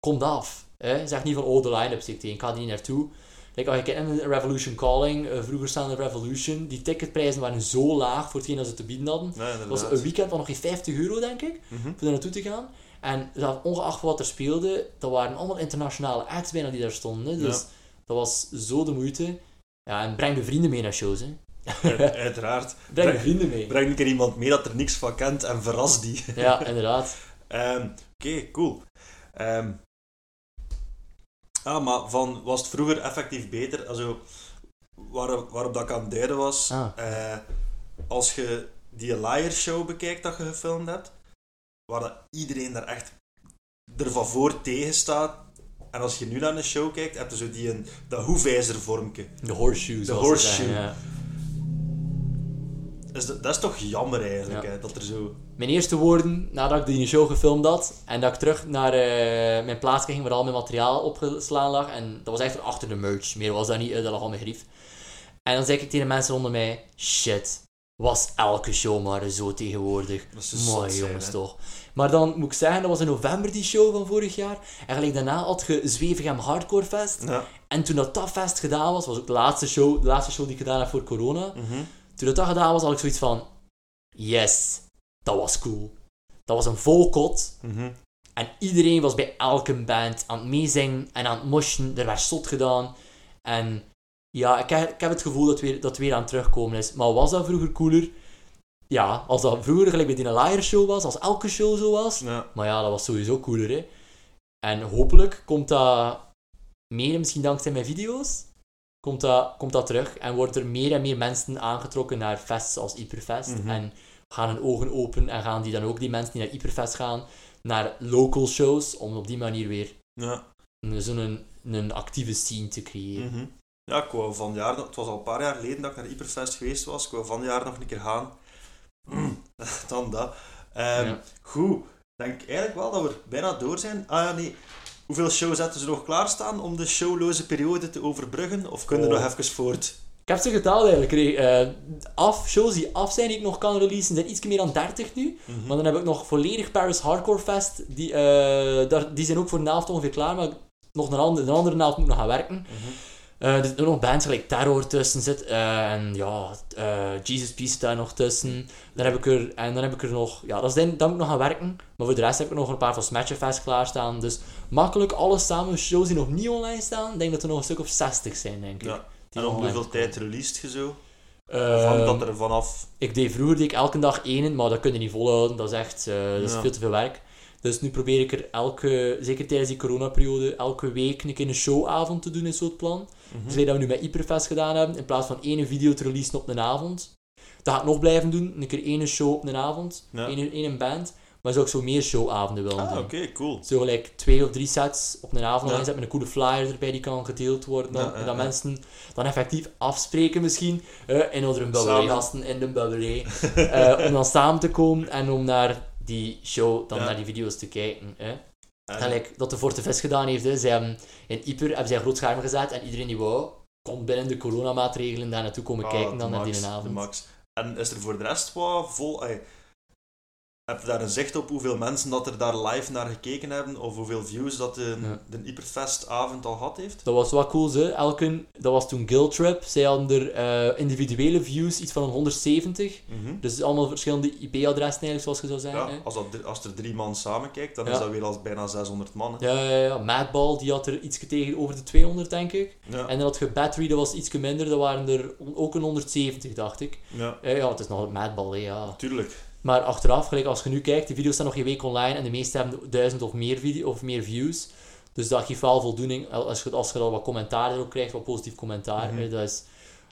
B: komt af. Hè? Zeg niet van, oh, de line-up zit tegen. Ik ga er niet naartoe. Like, als je kijkt naar Revolution Calling, eh, vroeger staande Revolution, die ticketprijzen waren zo laag voor hetgeen dat ze te bieden hadden. Het was een weekend van nog geen 50 euro, denk ik,
A: Mhm.
B: voor daar naartoe te gaan. En dat, ongeacht wat er speelde, dat waren allemaal internationale acts bijna die daar stonden. hè. Dus
A: Ja.
B: dat was zo de moeite. Ja, en breng de vrienden mee naar shows. Hè.
A: Uit- Uiteraard.
B: Breng
A: Breng-
B: vrienden mee.
A: Breng een keer iemand mee dat er niks van kent en verras die.
B: Ja, inderdaad.
A: Ehm, Oké, cool. Ehm, ah, maar van, was het vroeger effectief beter? Also, waar, waarop dat ik aan het duiden was,
B: Ah.
A: eh, als je die Liar Show bekijkt dat je gefilmd hebt, waar dat iedereen daar echt ervan voor tegen staat. En als je nu naar een show kijkt, heb je zo die een, dat hoefijzervormke.
B: De horseshoe,
A: De horseshoe.
B: ja.
A: Dus dat, dat is toch jammer eigenlijk,
B: Ja.
A: hè, dat er zo...
B: Mijn eerste woorden nadat ik die show gefilmd had en dat ik terug naar eh, mijn plaats ging waar al mijn materiaal opgeslaan lag. En dat was echt achter de merch, meer was dat niet, eh, dat lag al mijn grief. En dan zei ik tegen de mensen onder mij: shit, was elke show maar zo tegenwoordig. Mooi jongens
A: hè.
B: toch. Maar dan moet ik zeggen, dat was in november die show van vorig jaar. En gelijk daarna had je Zwevegem Hardcore Fest.
A: Ja.
B: En toen dat, dat fest gedaan was, was ook de laatste show, de laatste show die ik gedaan heb voor corona.
A: Mhm.
B: Toen dat, dat gedaan was, had ik zoiets van: yes, dat was cool. Dat was een vol kot.
A: Mhm.
B: En iedereen was bij elke band aan het meezingen en aan het moshen. Er werd zot gedaan. En ja, ik heb, ik heb het gevoel dat, weer, dat het weer aan het terugkomen is. Maar was dat vroeger cooler? Ja, als dat vroeger gelijk bij die Liar Show was, als elke show zo was.
A: Ja.
B: Maar ja, dat was sowieso cooler, hè. En hopelijk komt dat meer, misschien dankzij mijn video's, komt dat, komt dat terug. En wordt er meer en meer mensen aangetrokken naar fests als Hyperfest.
A: Mhm.
B: En gaan hun ogen open en gaan die dan ook, die mensen die naar Hyperfest gaan, naar local shows, om op die manier weer
A: Ja.
B: een- zo'n een, een actieve scene te creëren.
A: Mhm. Ja, ik wou van jaar, nog- het was al een paar jaar geleden dat ik naar Hyperfest geweest was. Ik wou van jaar nog een keer gaan. Dan dat. Ehm,
B: Ja.
A: Goed, ik denk eigenlijk wel dat we bijna door zijn. Ah ja, nee. Hoeveel shows zetten ze nog klaarstaan om de showloze periode te overbruggen? Of kunnen we
B: Oh.
A: nog even voort?
B: Ik heb ze geteld eigenlijk. Eh, af, shows die af zijn die ik nog kan releasen, zijn iets meer dan 30 nu.
A: Mhm.
B: Maar dan heb ik nog volledig Paris Hardcore Fest. Die, eh, daar, die zijn ook voor de helft ongeveer klaar, maar nog een andere, een andere helft moet nog gaan werken.
A: Mhm.
B: Eh, er zitten ook nog bands gelijk Terror tussen zit. eh, en ja, eh, Jesus Peace daar nog tussen. Dan heb ik er, en dan heb ik er nog... Ja, dat, is, dan, dan moet ik nog gaan werken. Maar voor de rest heb ik nog een paar van Smasher Fest klaarstaan. Dus makkelijk alles samen. Shows die nog niet online staan. Ik denk dat er nog een stuk of 60 zijn, denk ik.
A: Ja. En om
B: online
A: hoeveel tijd released je zo?
B: Ehm,
A: dat er vanaf...
B: ik deed vroeger deed ik elke dag één, maar dat kun je niet volhouden. Dat is echt dat is
A: Ja.
B: veel te veel werk. Dus nu probeer ik er elke, zeker tijdens die coronaperiode, elke week een keer een showavond te doen, is zo het plan.
A: Mhm.
B: Dus dat we nu met Hyperfest gedaan hebben, in plaats van één video te releasen op een avond. Dat ga ik nog blijven doen, een keer één show op een avond,
A: Ja.
B: één, één band. Maar zou ik zo meer showavonden willen
A: Ah,
B: doen.
A: oké, cool.
B: Zo gelijk twee of drie sets op een avond
A: Ja.
B: met een coole flyer erbij die kan gedeeld worden. Dan,
A: Ja, ja,
B: en dat
A: ja.
B: mensen dan effectief afspreken misschien. eh, in onze bubbelé, gasten in de bubbelé. eh, om dan samen te komen en om naar die show, dan
A: Ja.
B: naar die video's te kijken. Hè.
A: En-
B: Gelijk dat de Forte Vis gedaan heeft. Hè. Zij hebben in Ieper hebben zij een groot scherm gezet en iedereen die wou, kon binnen de coronamaatregelen daar naartoe komen
A: Ah,
B: kijken
A: de
B: dan naar
A: max,
B: die
A: de
B: avond.
A: max. En is er voor de rest wat vol... heb je daar een zicht op hoeveel mensen dat er daar live naar gekeken hebben? Of hoeveel views dat de,
B: Ja.
A: de Hyperfest-avond al gehad heeft?
B: Dat was wel cool, hè. Elke, dat was toen Guild Trip. Zij hadden er eh, individuele views, iets van een 170.
A: Mhm.
B: Dus allemaal verschillende IP-adressen eigenlijk, zoals je zou zeggen.
A: Ja,
B: hè.
A: als, dat, als er drie man samen kijkt, dan
B: Ja.
A: is dat weer als bijna 600 man. hè.
B: Ja, ja, ja. Madball, die had er iets tegen over de 200, denk ik. En dan had je Battery, dat was iets minder. Dat waren er ook een 170, dacht ik.
A: ja,
B: Ja, ja het is nog Madball, hè, ja.
A: tuurlijk.
B: Maar achteraf, gelijk als je nu kijkt, die video's staan nog geen week online en de meeste hebben duizend of meer, video, of meer views. Dus dat geeft wel voldoening. Als je, als je dan wat commentaar erop krijgt, wat positief commentaar,
A: Mhm.
B: hè, dat, is,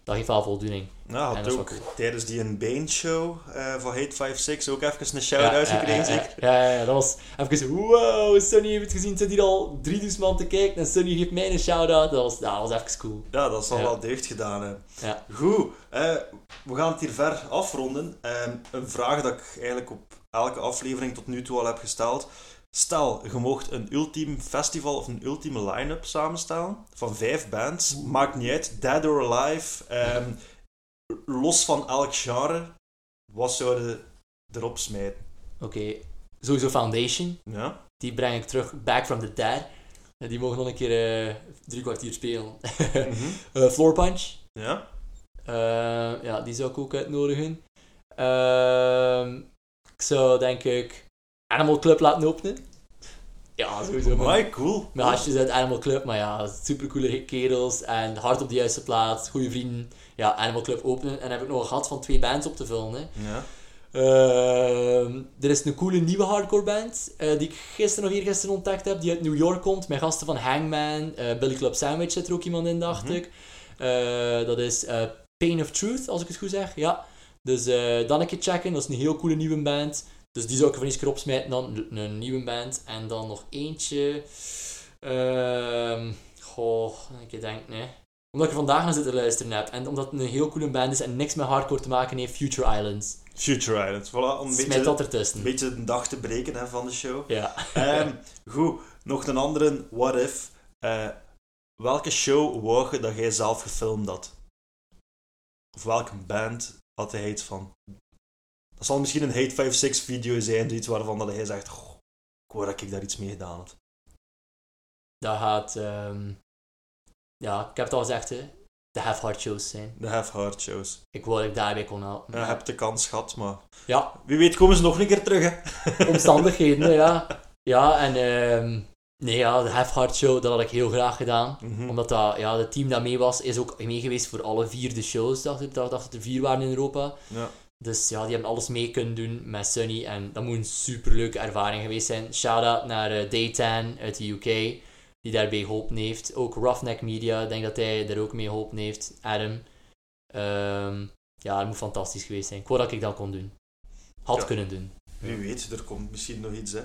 B: dat geeft wel voldoening.
A: Ja,
B: En
A: had
B: is
A: ook tijdens die een Bane show eh van Hate 56 ook even een shout-out gekregen,
B: ja,
A: zeker?
B: ja, ja, ja, dat was even wow, Sunny heeft het gezien, zit hier al 3000 man te kijken en Sunny geeft mij een shout-out. Dat was, dat was even cool.
A: Ja, dat zal
B: Ja.
A: wel deugd gedaan hebben.
B: Ja.
A: Goed, eh, we gaan het hier ver afronden. Ehm, een vraag dat ik eigenlijk op elke aflevering tot nu toe al heb gesteld. Stel, je mocht een ultiem festival of een ultieme line-up samenstellen van vijf bands. Maakt niet uit, dead or alive. ehm, los van elk genre. Wat zouden erop smijten?
B: Oké, sowieso Foundation.
A: Ja?
B: Die breng ik terug, Back from the Dead. Die mogen nog een keer eh, drie kwartier spelen. Eh, Floor Punch.
A: Ja?
B: Eh, ja, die zou ik ook uitnodigen. Ehm, ik zou denk ik Animal Club laten openen. Ja, sowieso.
A: Amai, cool.
B: Met hasjes uit Animal Club, maar ja, supercoole kerels en hard op de juiste plaats, goede vrienden. Ja, Animal Club openen. En dan heb ik nog een gat van twee bands op te vullen. Hè.
A: Ja.
B: Ehm, er is een coole nieuwe hardcore band eh, die ik gisteren nog eergisteren ontdekt heb, die uit New York komt, met gasten van Hangman, eh, Billy Club Sandwich zit er ook iemand in, dacht
A: Mhm.
B: ik. Eh, dat is Pain of Truth, als ik het goed zeg. Ja. Dus dan een keer checken, dat is een heel coole nieuwe band. Dus die zou ik van eens keer opsmijten, dan een- een nieuwe band. En dan nog eentje. Ehm goh, ik denk nee. Omdat ik er vandaag naar zitten luisteren heb. En omdat het een heel coole band is en niks met hardcore te maken heeft, Future Islands.
A: Future Island. Voilà, om een
B: Smijt
A: beetje,
B: dat
A: een
B: ertussen.
A: beetje de dag te breken hè, van de show.
B: Ja.
A: Ehm, goed, nog een andere what if. Eh, welke show wou je dat jij zelf gefilmd had? Of welke band had hij iets van? Dat zal misschien een Hate 56 video zijn, iets waarvan dat hij zegt, ik wou dat ik daar iets mee gedaan had.
B: Dat gaat, ehm, ja, ik heb het al gezegd, hè, de Have Hard shows zijn.
A: De Have Hard shows.
B: Ik wou dat ik daarbij kon helpen.
A: Je hebt de kans gehad, maar
B: Ja,
A: wie weet komen ze nog een keer terug, hè?
B: omstandigheden, ja. Ja, en ehm, nee, ja, de Have Hard show, dat had ik heel graag gedaan.
A: Mhm.
B: Omdat dat, ja, het team dat mee was, is ook mee geweest voor alle vier de shows. Dacht ik dacht dat er vier waren in Europa.
A: Ja.
B: Dus ja, die hebben alles mee kunnen doen met Sunny. En dat moet een superleuke ervaring geweest zijn. Shout-out naar eh, Daytan uit de UK, die daarbij geholpen heeft. Ook Roughneck Media, ik denk dat hij daar ook mee geholpen heeft. Adam. Ehm, ja, het moet fantastisch geweest zijn. Ik wou dat ik dat kon doen. Had
A: Ja.
B: kunnen doen.
A: Wie weet, er komt misschien nog iets. Hè.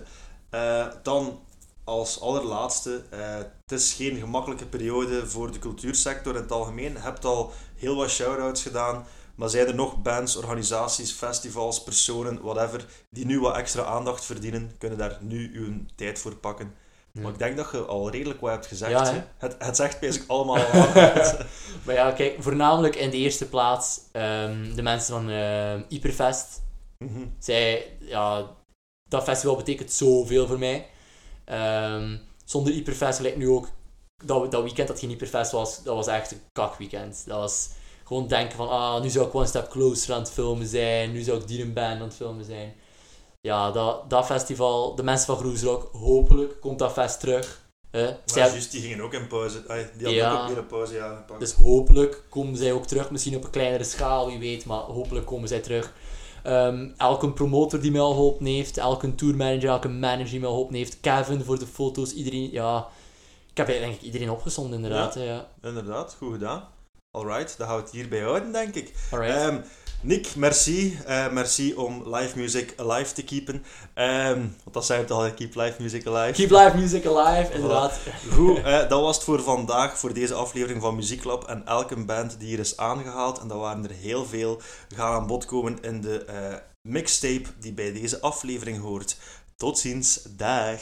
A: Eh, dan als allerlaatste, eh, het is geen gemakkelijke periode voor de cultuursector in het algemeen. Je hebt al heel wat shout-outs gedaan, maar zijn er nog bands, organisaties, festivals, personen, whatever, die nu wat extra aandacht verdienen, kunnen daar nu uw tijd voor pakken. Maar ik denk dat je al redelijk wat hebt gezegd.
B: Ja?
A: Het, het zegt basically allemaal al.
B: Maar ja, kijk, voornamelijk in de eerste plaats ehm, de mensen van eh Hyperfest.
A: Mhm.
B: Zij, ja, dat festival betekent zoveel voor mij. Ehm, zonder Hyperfest lijkt nu ook, dat, dat weekend dat geen Hyperfest was, dat was echt een kakweekend. Dat was gewoon denken van, ah, nu zou ik one step closer aan het filmen zijn, nu zou ik die een band aan het filmen zijn. Ja, dat, dat festival, de mensen van Groesrock, hopelijk komt dat fest terug.
A: Maar
B: Zij-
A: juist, die gingen ook in pauze. Ay, die hadden
B: Ja.
A: ook weer een pauze ja, gepakt.
B: dus hopelijk komen zij ook terug. Misschien op een kleinere schaal, wie weet. Maar hopelijk komen zij terug. Ehm, elke promotor die mij al geholpen heeft. Elke tourmanager, elke manager die mij al geholpen heeft. Kevin voor de foto's. Iedereen, ja... Ik heb eigenlijk iedereen opgezond inderdaad. Ja.
A: Inderdaad, goed gedaan. Alright, gaan we het hierbij houden, denk ik. Ehm, Nick, merci. Eh, merci om live music alive te keepen. Ehm, want dat zei het al, keep live music alive.
B: Keep live music alive, inderdaad.
A: Goed, eh, dat was het voor vandaag, voor deze aflevering van Muzieklab. En elke band die hier is aangehaald, en dat waren er heel veel, gaan aan bod komen in de eh, mixtape die bij deze aflevering hoort. Tot ziens, dag.